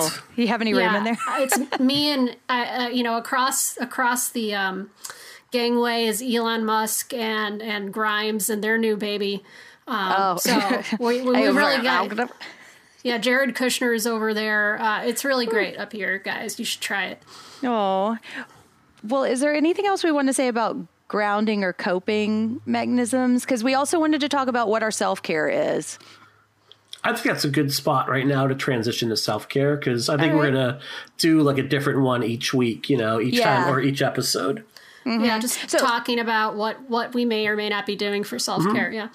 Excellent. You have any room in there? it's me and uh, uh, you know across across the um, gangway is Elon Musk and and Grimes and their new baby. Um, Oh. so we, we, we really got yeah. Jared Kushner is over there. Uh, it's really great up here, guys. You should try it. Oh. Well, is there anything else we want to say about grounding or coping mechanisms? Because we also wanted to talk about what our self care is. I think that's a good spot right now to transition to self care because I think All we're gonna do like a different one each week, you know, each Yeah. time or each episode. Mm-hmm. Yeah, just So- talking about what what we may or may not be doing for self care. Mm-hmm. Yeah.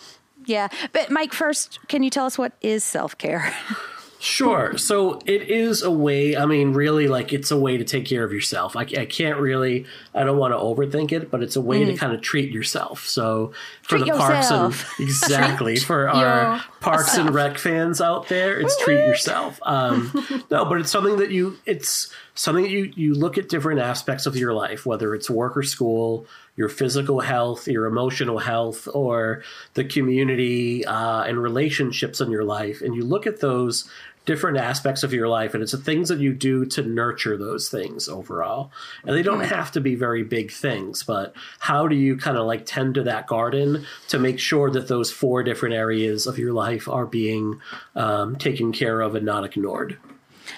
Yeah. But Mike, first, can you tell us what is self care? Sure. So it is a way, I mean, really, like it's a way to take care of yourself. I, I can't really, I don't want to overthink it, but it's a way to kind of treat yourself. So for Mm. Treat the parks and exactly for our parks and rec fans out there, it's treat yourself. Um, no, but it's something that you, it's something that you, you look at different aspects of your life, whether it's work or school, your physical health, your emotional health, or the community uh, and relationships in your life. And you look at those different aspects of your life, and it's the things that you do to nurture those things overall. And they don't have to be very big things, but how do you kind of like tend to that garden to make sure that those four different areas of your life are being um, taken care of and not ignored?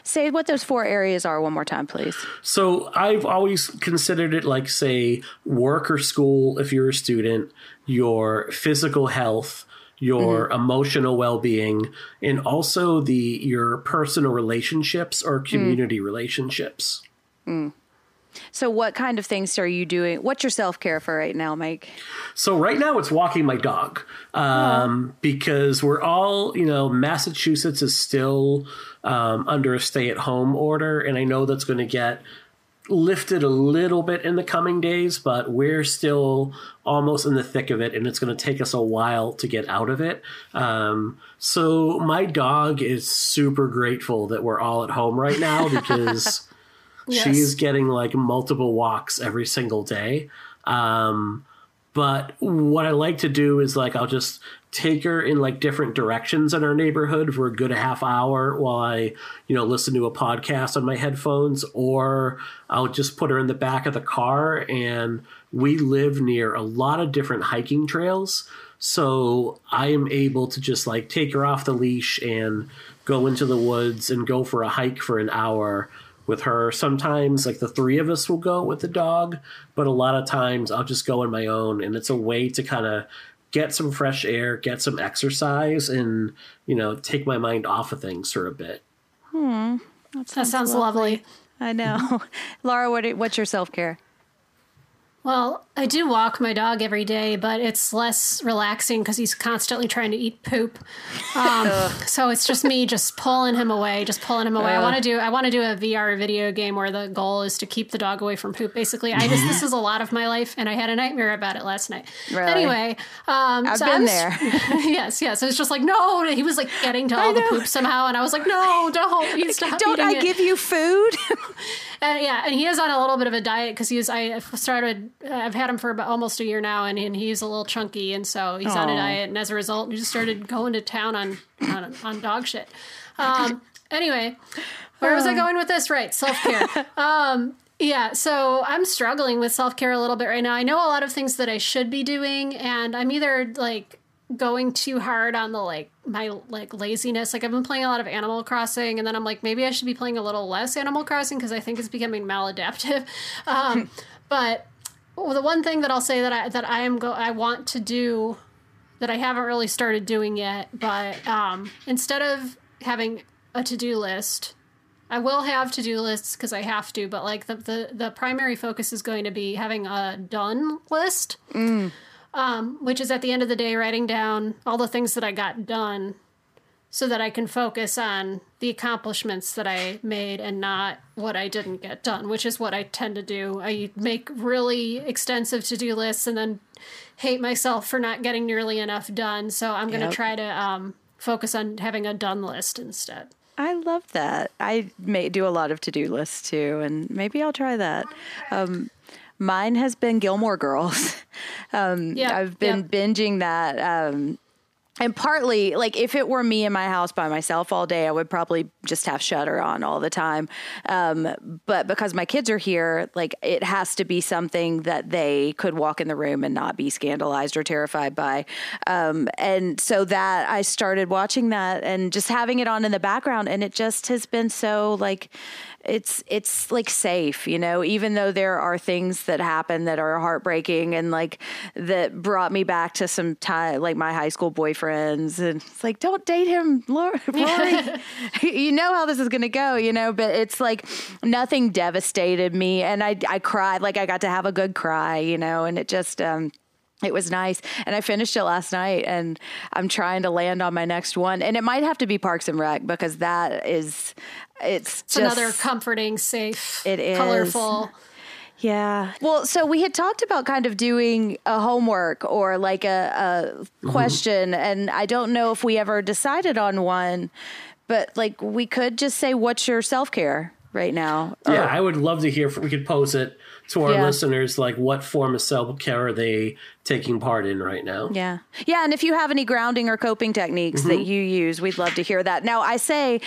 Say what those four areas are one more time, please. So I've always considered it like, say, work or school if you're a student, your physical health, your emotional well-being, and also the your personal relationships or community relationships. So, what kind of things are you doing? What's your self care for right now, Mike? So right now it's walking my dog um, because we're all, you know, Massachusetts is still um, under a stay-at-home order, and I know that's going to get lifted a little bit in the coming days, but we're still almost in the thick of it, and it's going to take us a while to get out of it. Um, so my dog is super grateful that we're all at home right now because Yes. she's getting like multiple walks every single day. Um, but what I like to do is like I'll just take her in like different directions in our neighborhood for a good half hour while I, you know, listen to a podcast on my headphones, or I'll just put her in the back of the car. And we live near a lot of different hiking trails. So I am able to just like take her off the leash and go into the woods and go for a hike for an hour with her. Sometimes, like the three of us will go with the dog, but a lot of times I'll just go on my own, and it's a way to kind of get some fresh air, get some exercise, and you know, take my mind off of things for a bit. Hmm, That sounds lovely. I know. Laura, what, what's your self care? Well, I do walk my dog every day, but it's less relaxing because he's constantly trying to eat poop. Um, so it's just me just pulling him away, just pulling him away. I want to do I want to do a VR video game where the goal is to keep the dog away from poop. Basically, I just this is a lot of my life, and I had a nightmare about it last night. Really? Anyway, um, I've so been there. yes, yes. It's just like no, he was like getting to all the poop somehow, and I was like, no, don't, you stop Don't I it. give you food? And yeah, and he is on a little bit of a diet because he's. I started. I've had him for about almost a year now, and, and he's a little chunky, and so he's on a diet. And as a result, he just started going to town on on, on dog shit. Um, anyway, where was I going with this? Right, self care. Um, yeah, so I'm struggling with self care a little bit right now. I know a lot of things that I should be doing, and I'm either like going too hard on the like my like laziness. Like I've been playing a lot of Animal Crossing, and then I'm like maybe I should be playing a little less Animal Crossing because I think it's becoming maladaptive. Um, but well, the one thing that I'll say that I that I am go I want to do that I haven't really started doing yet, but um, instead of having a to do list. I will have to do lists because I have to, but like the, the the primary focus is going to be having a done list um, which is at the end of the day writing down all the things that I got done so that I can focus on the accomplishments that I made and not what I didn't get done, which is what I tend to do. I make really extensive to do lists and then hate myself for not getting nearly enough done. So I'm going to Yep. try to um, focus on having a done list instead. I love that. I may do a lot of to do lists too, and maybe I'll try that. Um, mine has been Gilmore Girls. um, Yeah, I've been yeah. binging that. Um, and partly, like if it were me in my house by myself all day, I would probably just have Shudder on all the time. Um, but because my kids are here, like it has to be something that they could walk in the room and not be scandalized or terrified by. Um, and so that I started watching that and just having it on in the background, and it just has been so like it's it's like safe, you know, even though there are things that happen that are heartbreaking and like that brought me back to some time like my high school boyfriends and it's like don't date him. Rory. you know how this is going to go, you know, but it's like nothing devastated me and I I cried like I got to have a good cry, you know, and it just um it was nice. And I finished it last night and I'm trying to land on my next one. And it might have to be Parks and Rec because that is it's, It's just another comforting, safe, It is. colorful. yeah. Well, so we had talked about kind of doing a homework or like a, a mm-hmm. question, and I don't know if we ever decided on one, but like we could just say, "What's your self care right now?" Yeah, Or- I would love to hear if we could pose it to our Yeah. listeners, like what form of self care are they taking part in right now? Yeah. Yeah. And if you have any grounding or coping techniques that you use, we'd love to hear that. Now, I say,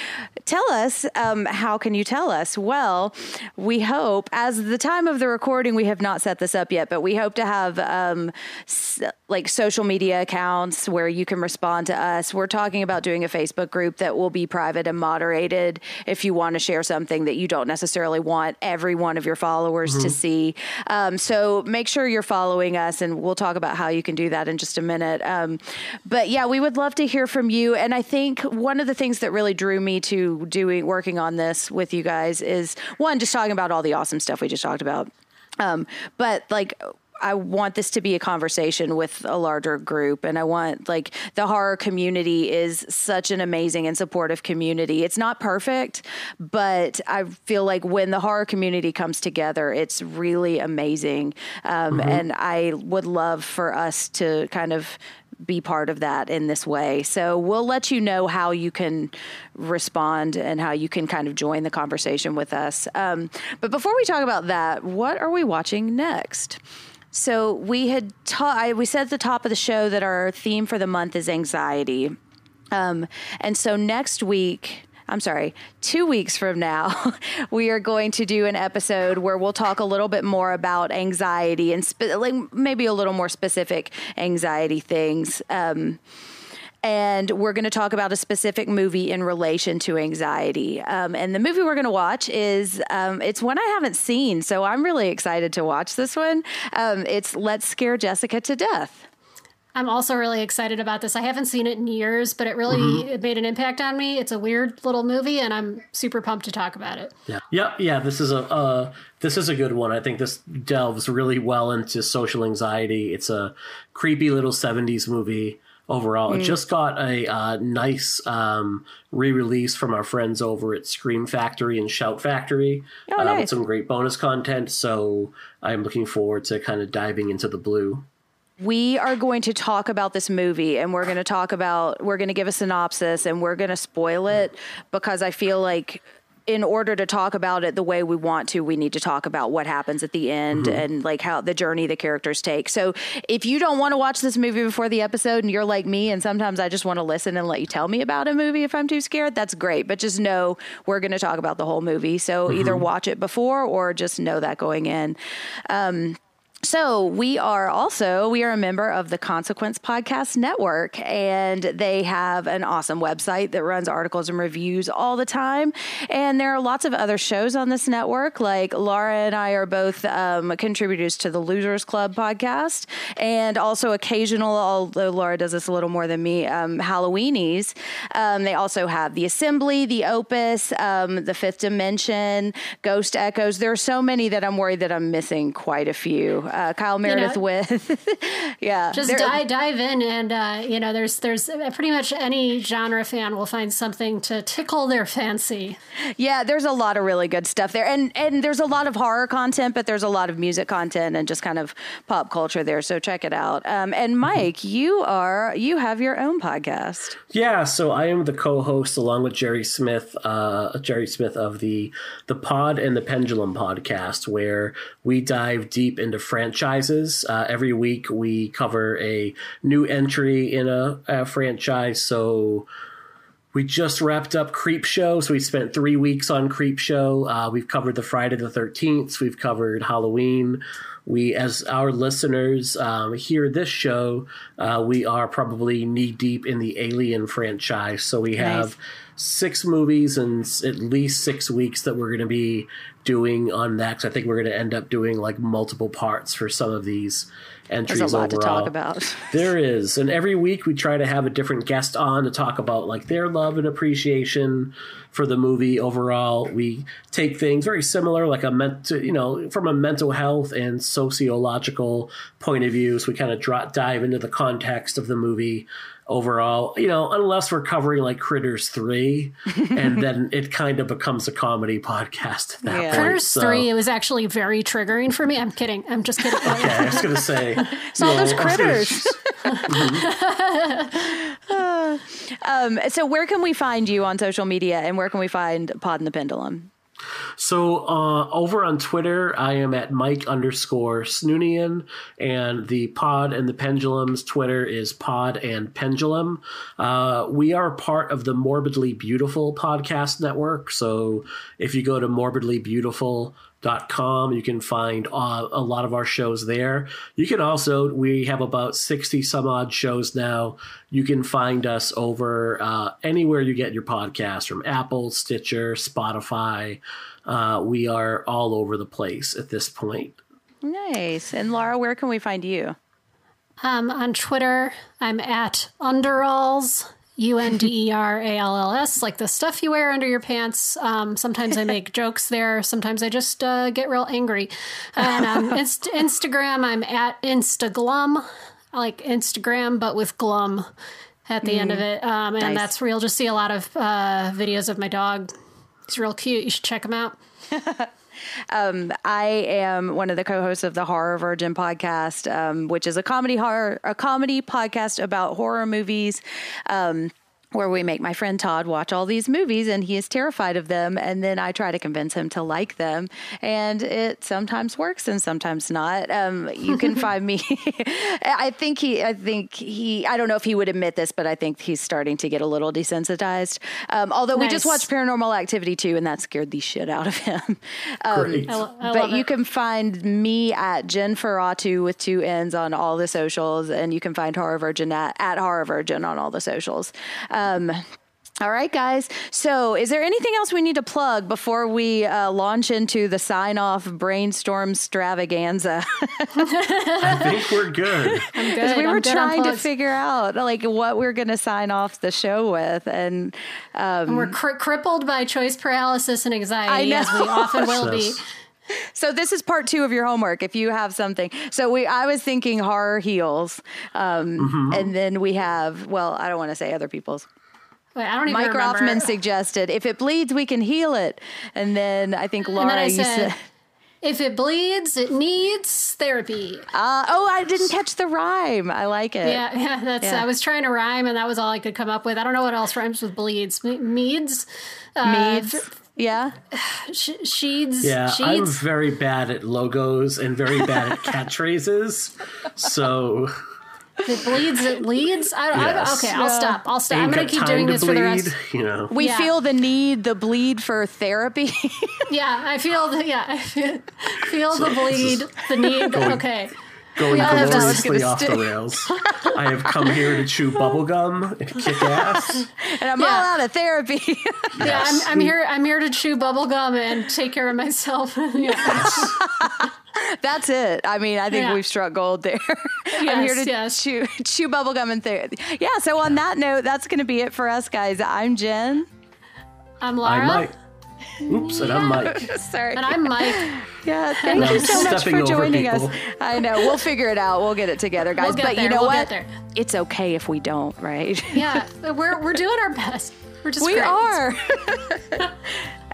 tell us, um, how can you tell us? Well, we hope, as the time of the recording, we have not set this up yet, but we hope to have um, s- like social media accounts where you can respond to us. We're talking about doing a Facebook group that will be private and moderated if you want to share something that you don't necessarily want every one of your followers to see. Um, so make sure you're following us, and we'll talk about how you can do that in just a minute. Um, but yeah, we would love to hear from you. And I think one of the things that really drew me to doing working on this with you guys is one, just talking about all the awesome stuff we just talked about. Um, but like I want this to be a conversation with a larger group. And I want, like, the horror community is such an amazing and supportive community. It's not perfect, but I feel like when the horror community comes together, it's really amazing. Um, And I would love for us to kind of be part of that in this way. So we'll let you know how you can respond and how you can kind of join the conversation with us. Um, but before we talk about that, what are we watching next? So we had ta- we said at the top of the show that our theme for the month is anxiety. Um, and so next week, I'm sorry, two weeks from now, we are going to do an episode where we'll talk a little bit more about anxiety and spe- like maybe a little more specific anxiety things. Um, and we're going to talk about a specific movie in relation to anxiety. Um, and the movie we're going to watch is um, it's one I haven't seen, so I'm really excited to watch this one. Um, it's Let's Scare Jessica to Death. I'm also really excited about this. I haven't seen it in years, but it really Mm-hmm. it made an impact on me. It's a weird little movie, and I'm super pumped to talk about it. Yeah, yeah, yeah. This is a uh, this is a good one. I think this delves really well into social anxiety. It's a creepy little '70s movie overall. It just got a uh, nice um, re-release from our friends over at Scream Factory and Shout Factory Oh, uh, with some great bonus content. So I'm looking forward to kind of diving into the blue. we are going to talk about this movie and we're going to talk about we're going to give a synopsis and we're going to spoil it because i feel like in order to talk about it the way we want to we need to talk about what happens at the end mm-hmm. and like how the journey the characters take. So if you don't want to watch this movie before the episode and you're like me and sometimes i just want to listen and let you tell me about a movie if i'm too scared that's great. But just know we're going to talk about the whole movie. So either mm-hmm. watch it before or just know that going in um, so we are also we are a member of the Consequence Podcast Network, and they have an awesome website that runs articles and reviews all the time. And there are lots of other shows on this network. Like Laura and I are both um, contributors to the Losers Club podcast, and also occasional, although Laura does this a little more than me, um, Halloweenies. Um, they also have the Assembly, the Opus, um, the Fifth Dimension, Ghost Echoes. There are so many that I'm worried that I'm missing quite a few. Uh, Kyle Meredith with. yeah, Just dive dive in, and uh, you know, there's there's pretty much any genre fan will find something to tickle their fancy. Yeah, there's a lot of really good stuff there, and and there's a lot of horror content, but there's a lot of music content and just kind of pop culture there. So check it out. Um, and Mike, you are you have your own podcast. Yeah, so I am the co-host along with Jerry Smith, uh, Jerry Smith of the the Pod and the Pendulum podcast, where we dive deep into franchises. Uh, every week we cover a new entry in a, a franchise. So we just wrapped up Creepshow, so we spent three weeks on Creepshow. Uh, we've covered the Friday the Thirteenth. We've covered Halloween. We, as our listeners um, hear this show, uh, we are probably knee deep in the Alien franchise. So we have six movies and at least six weeks that we're going to be doing on that. 'cause I think we're going to end up doing like multiple parts for some of these entries. There's a lot to talk about. There is. And every week we try to have a different guest on to talk about like their love and appreciation for the movie overall. We take things very similar, like a ment- you know, from a mental health and sociological point of view. So we kind of drop, dive into the context of the movie overall, you know, unless we're covering like Critters 3, and then it kind of becomes a comedy podcast at that Yeah. point. Critters So- three, it was actually very triggering for me. I'm kidding. I'm just kidding. Okay, I was going to say. all those I was gonna- critters. Um, so where can we find you on social media, and where can we find Pod and the Pendulum? So uh, over on Twitter, I am at Mike underscore Snoonian, and the Pod and the Pendulum's Twitter is Pod and Pendulum. Uh, we are part of the Morbidly Beautiful podcast network. So if you go to morbidlybeautiful.com, you can find uh, a lot of our shows there. You can also, we have about 60 some odd shows now. You can find us over uh, anywhere you get your podcast from Apple, Stitcher, Spotify. Uh, we are all over the place at this point. Nice. And Laura, where can we find you? Um, on Twitter, I'm at underalls. U N D E R A L L S, like the stuff you wear under your pants. Um, sometimes I make jokes there. Sometimes I just uh, get real angry. And on Inst- Instagram, I'm at Instaglum, I like Instagram, but with glum at the end of it. Um, and Nice. that's where you'll just see a lot of uh, videos of my dog. He's real cute. You should check him out. I am one of the co-hosts of the Horror Virgin podcast, um, which is a comedy horror a comedy podcast about horror movies. Um, where we make my friend Todd watch all these movies and he is terrified of them. And then I try to convince him to like them. And it sometimes works and sometimes not. Um, you can find me. I think he, I think he, I don't know if he would admit this, but I think he's starting to get a little desensitized. Um, although we just watched Paranormal Activity 2 and that scared the shit out of him. Um, Great. I, I but you it. can find me at Jen Ferratu with two N's on all the socials, and you can find Horror Virgin at, at Horror Virgin on all the socials. Um, all right, guys. So, is there anything else we need to plug before we uh, launch into the sign off brainstorm extravaganza? I think we're good. I'm good. we I'm were good trying to figure out like what we're going to sign off the show with, and And we're cri- crippled by choice paralysis and anxiety, I as we often will be. Yes. So this is part two of your homework. If you have something, so we, I was thinking horror heels, um, Mm-hmm. and then we have. Well, I don't want to say other people's. Wait, I don't even Mike remember. Rothman suggested if it bleeds, we can heal it, and then I think Laura and then I you said, said. if it bleeds, it needs therapy. Uh, oh, I didn't catch the rhyme. I like it. Yeah, yeah, that's. Yeah. I was trying to rhyme, and that was all I could come up with. I don't know what else rhymes with bleeds. Me- Meads, uh, Meads. Yeah. sh- sheeds, Yeah, I'm very bad at logos and very bad at catchphrases. So If it bleeds, it leads. I, Yes. I, okay, I'll stop. I'll stop. I'm gonna keep doing to this for the rest. bleed, You know, We Yeah. feel the need, the bleed for therapy. Yeah, I feel the yeah, I feel, feel the bleed, the need. Okay, going Yeah, gloriously gonna off the rails. I have come here to chew bubblegum and kick ass. and I'm Yeah. all out of therapy. yeah, I'm, I'm here. I'm here to chew bubble gum and take care of myself. yeah. That's it. I mean, I think Yeah. we've struck gold there. I'm here to yes. chew, chew bubblegum and therapy. Yeah, so on that note, that's going to be it for us, guys. I'm Jen. I'm I Laura. Might. Oops, and I'm Mike. Sorry. And I'm Mike. Yeah, thank I'm you so much for joining people. us. I know. We'll figure it out. We'll get it together, guys. We'll get but you know We'll what? get there. It's okay if we don't, right? Yeah, we're we're doing our best. We're just we great. are.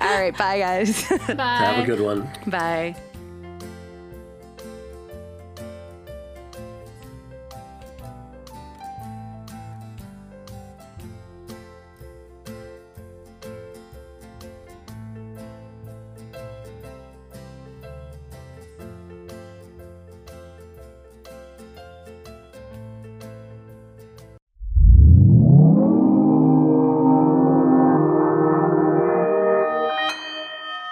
All right. Bye, guys. Bye. Have a good one. bye.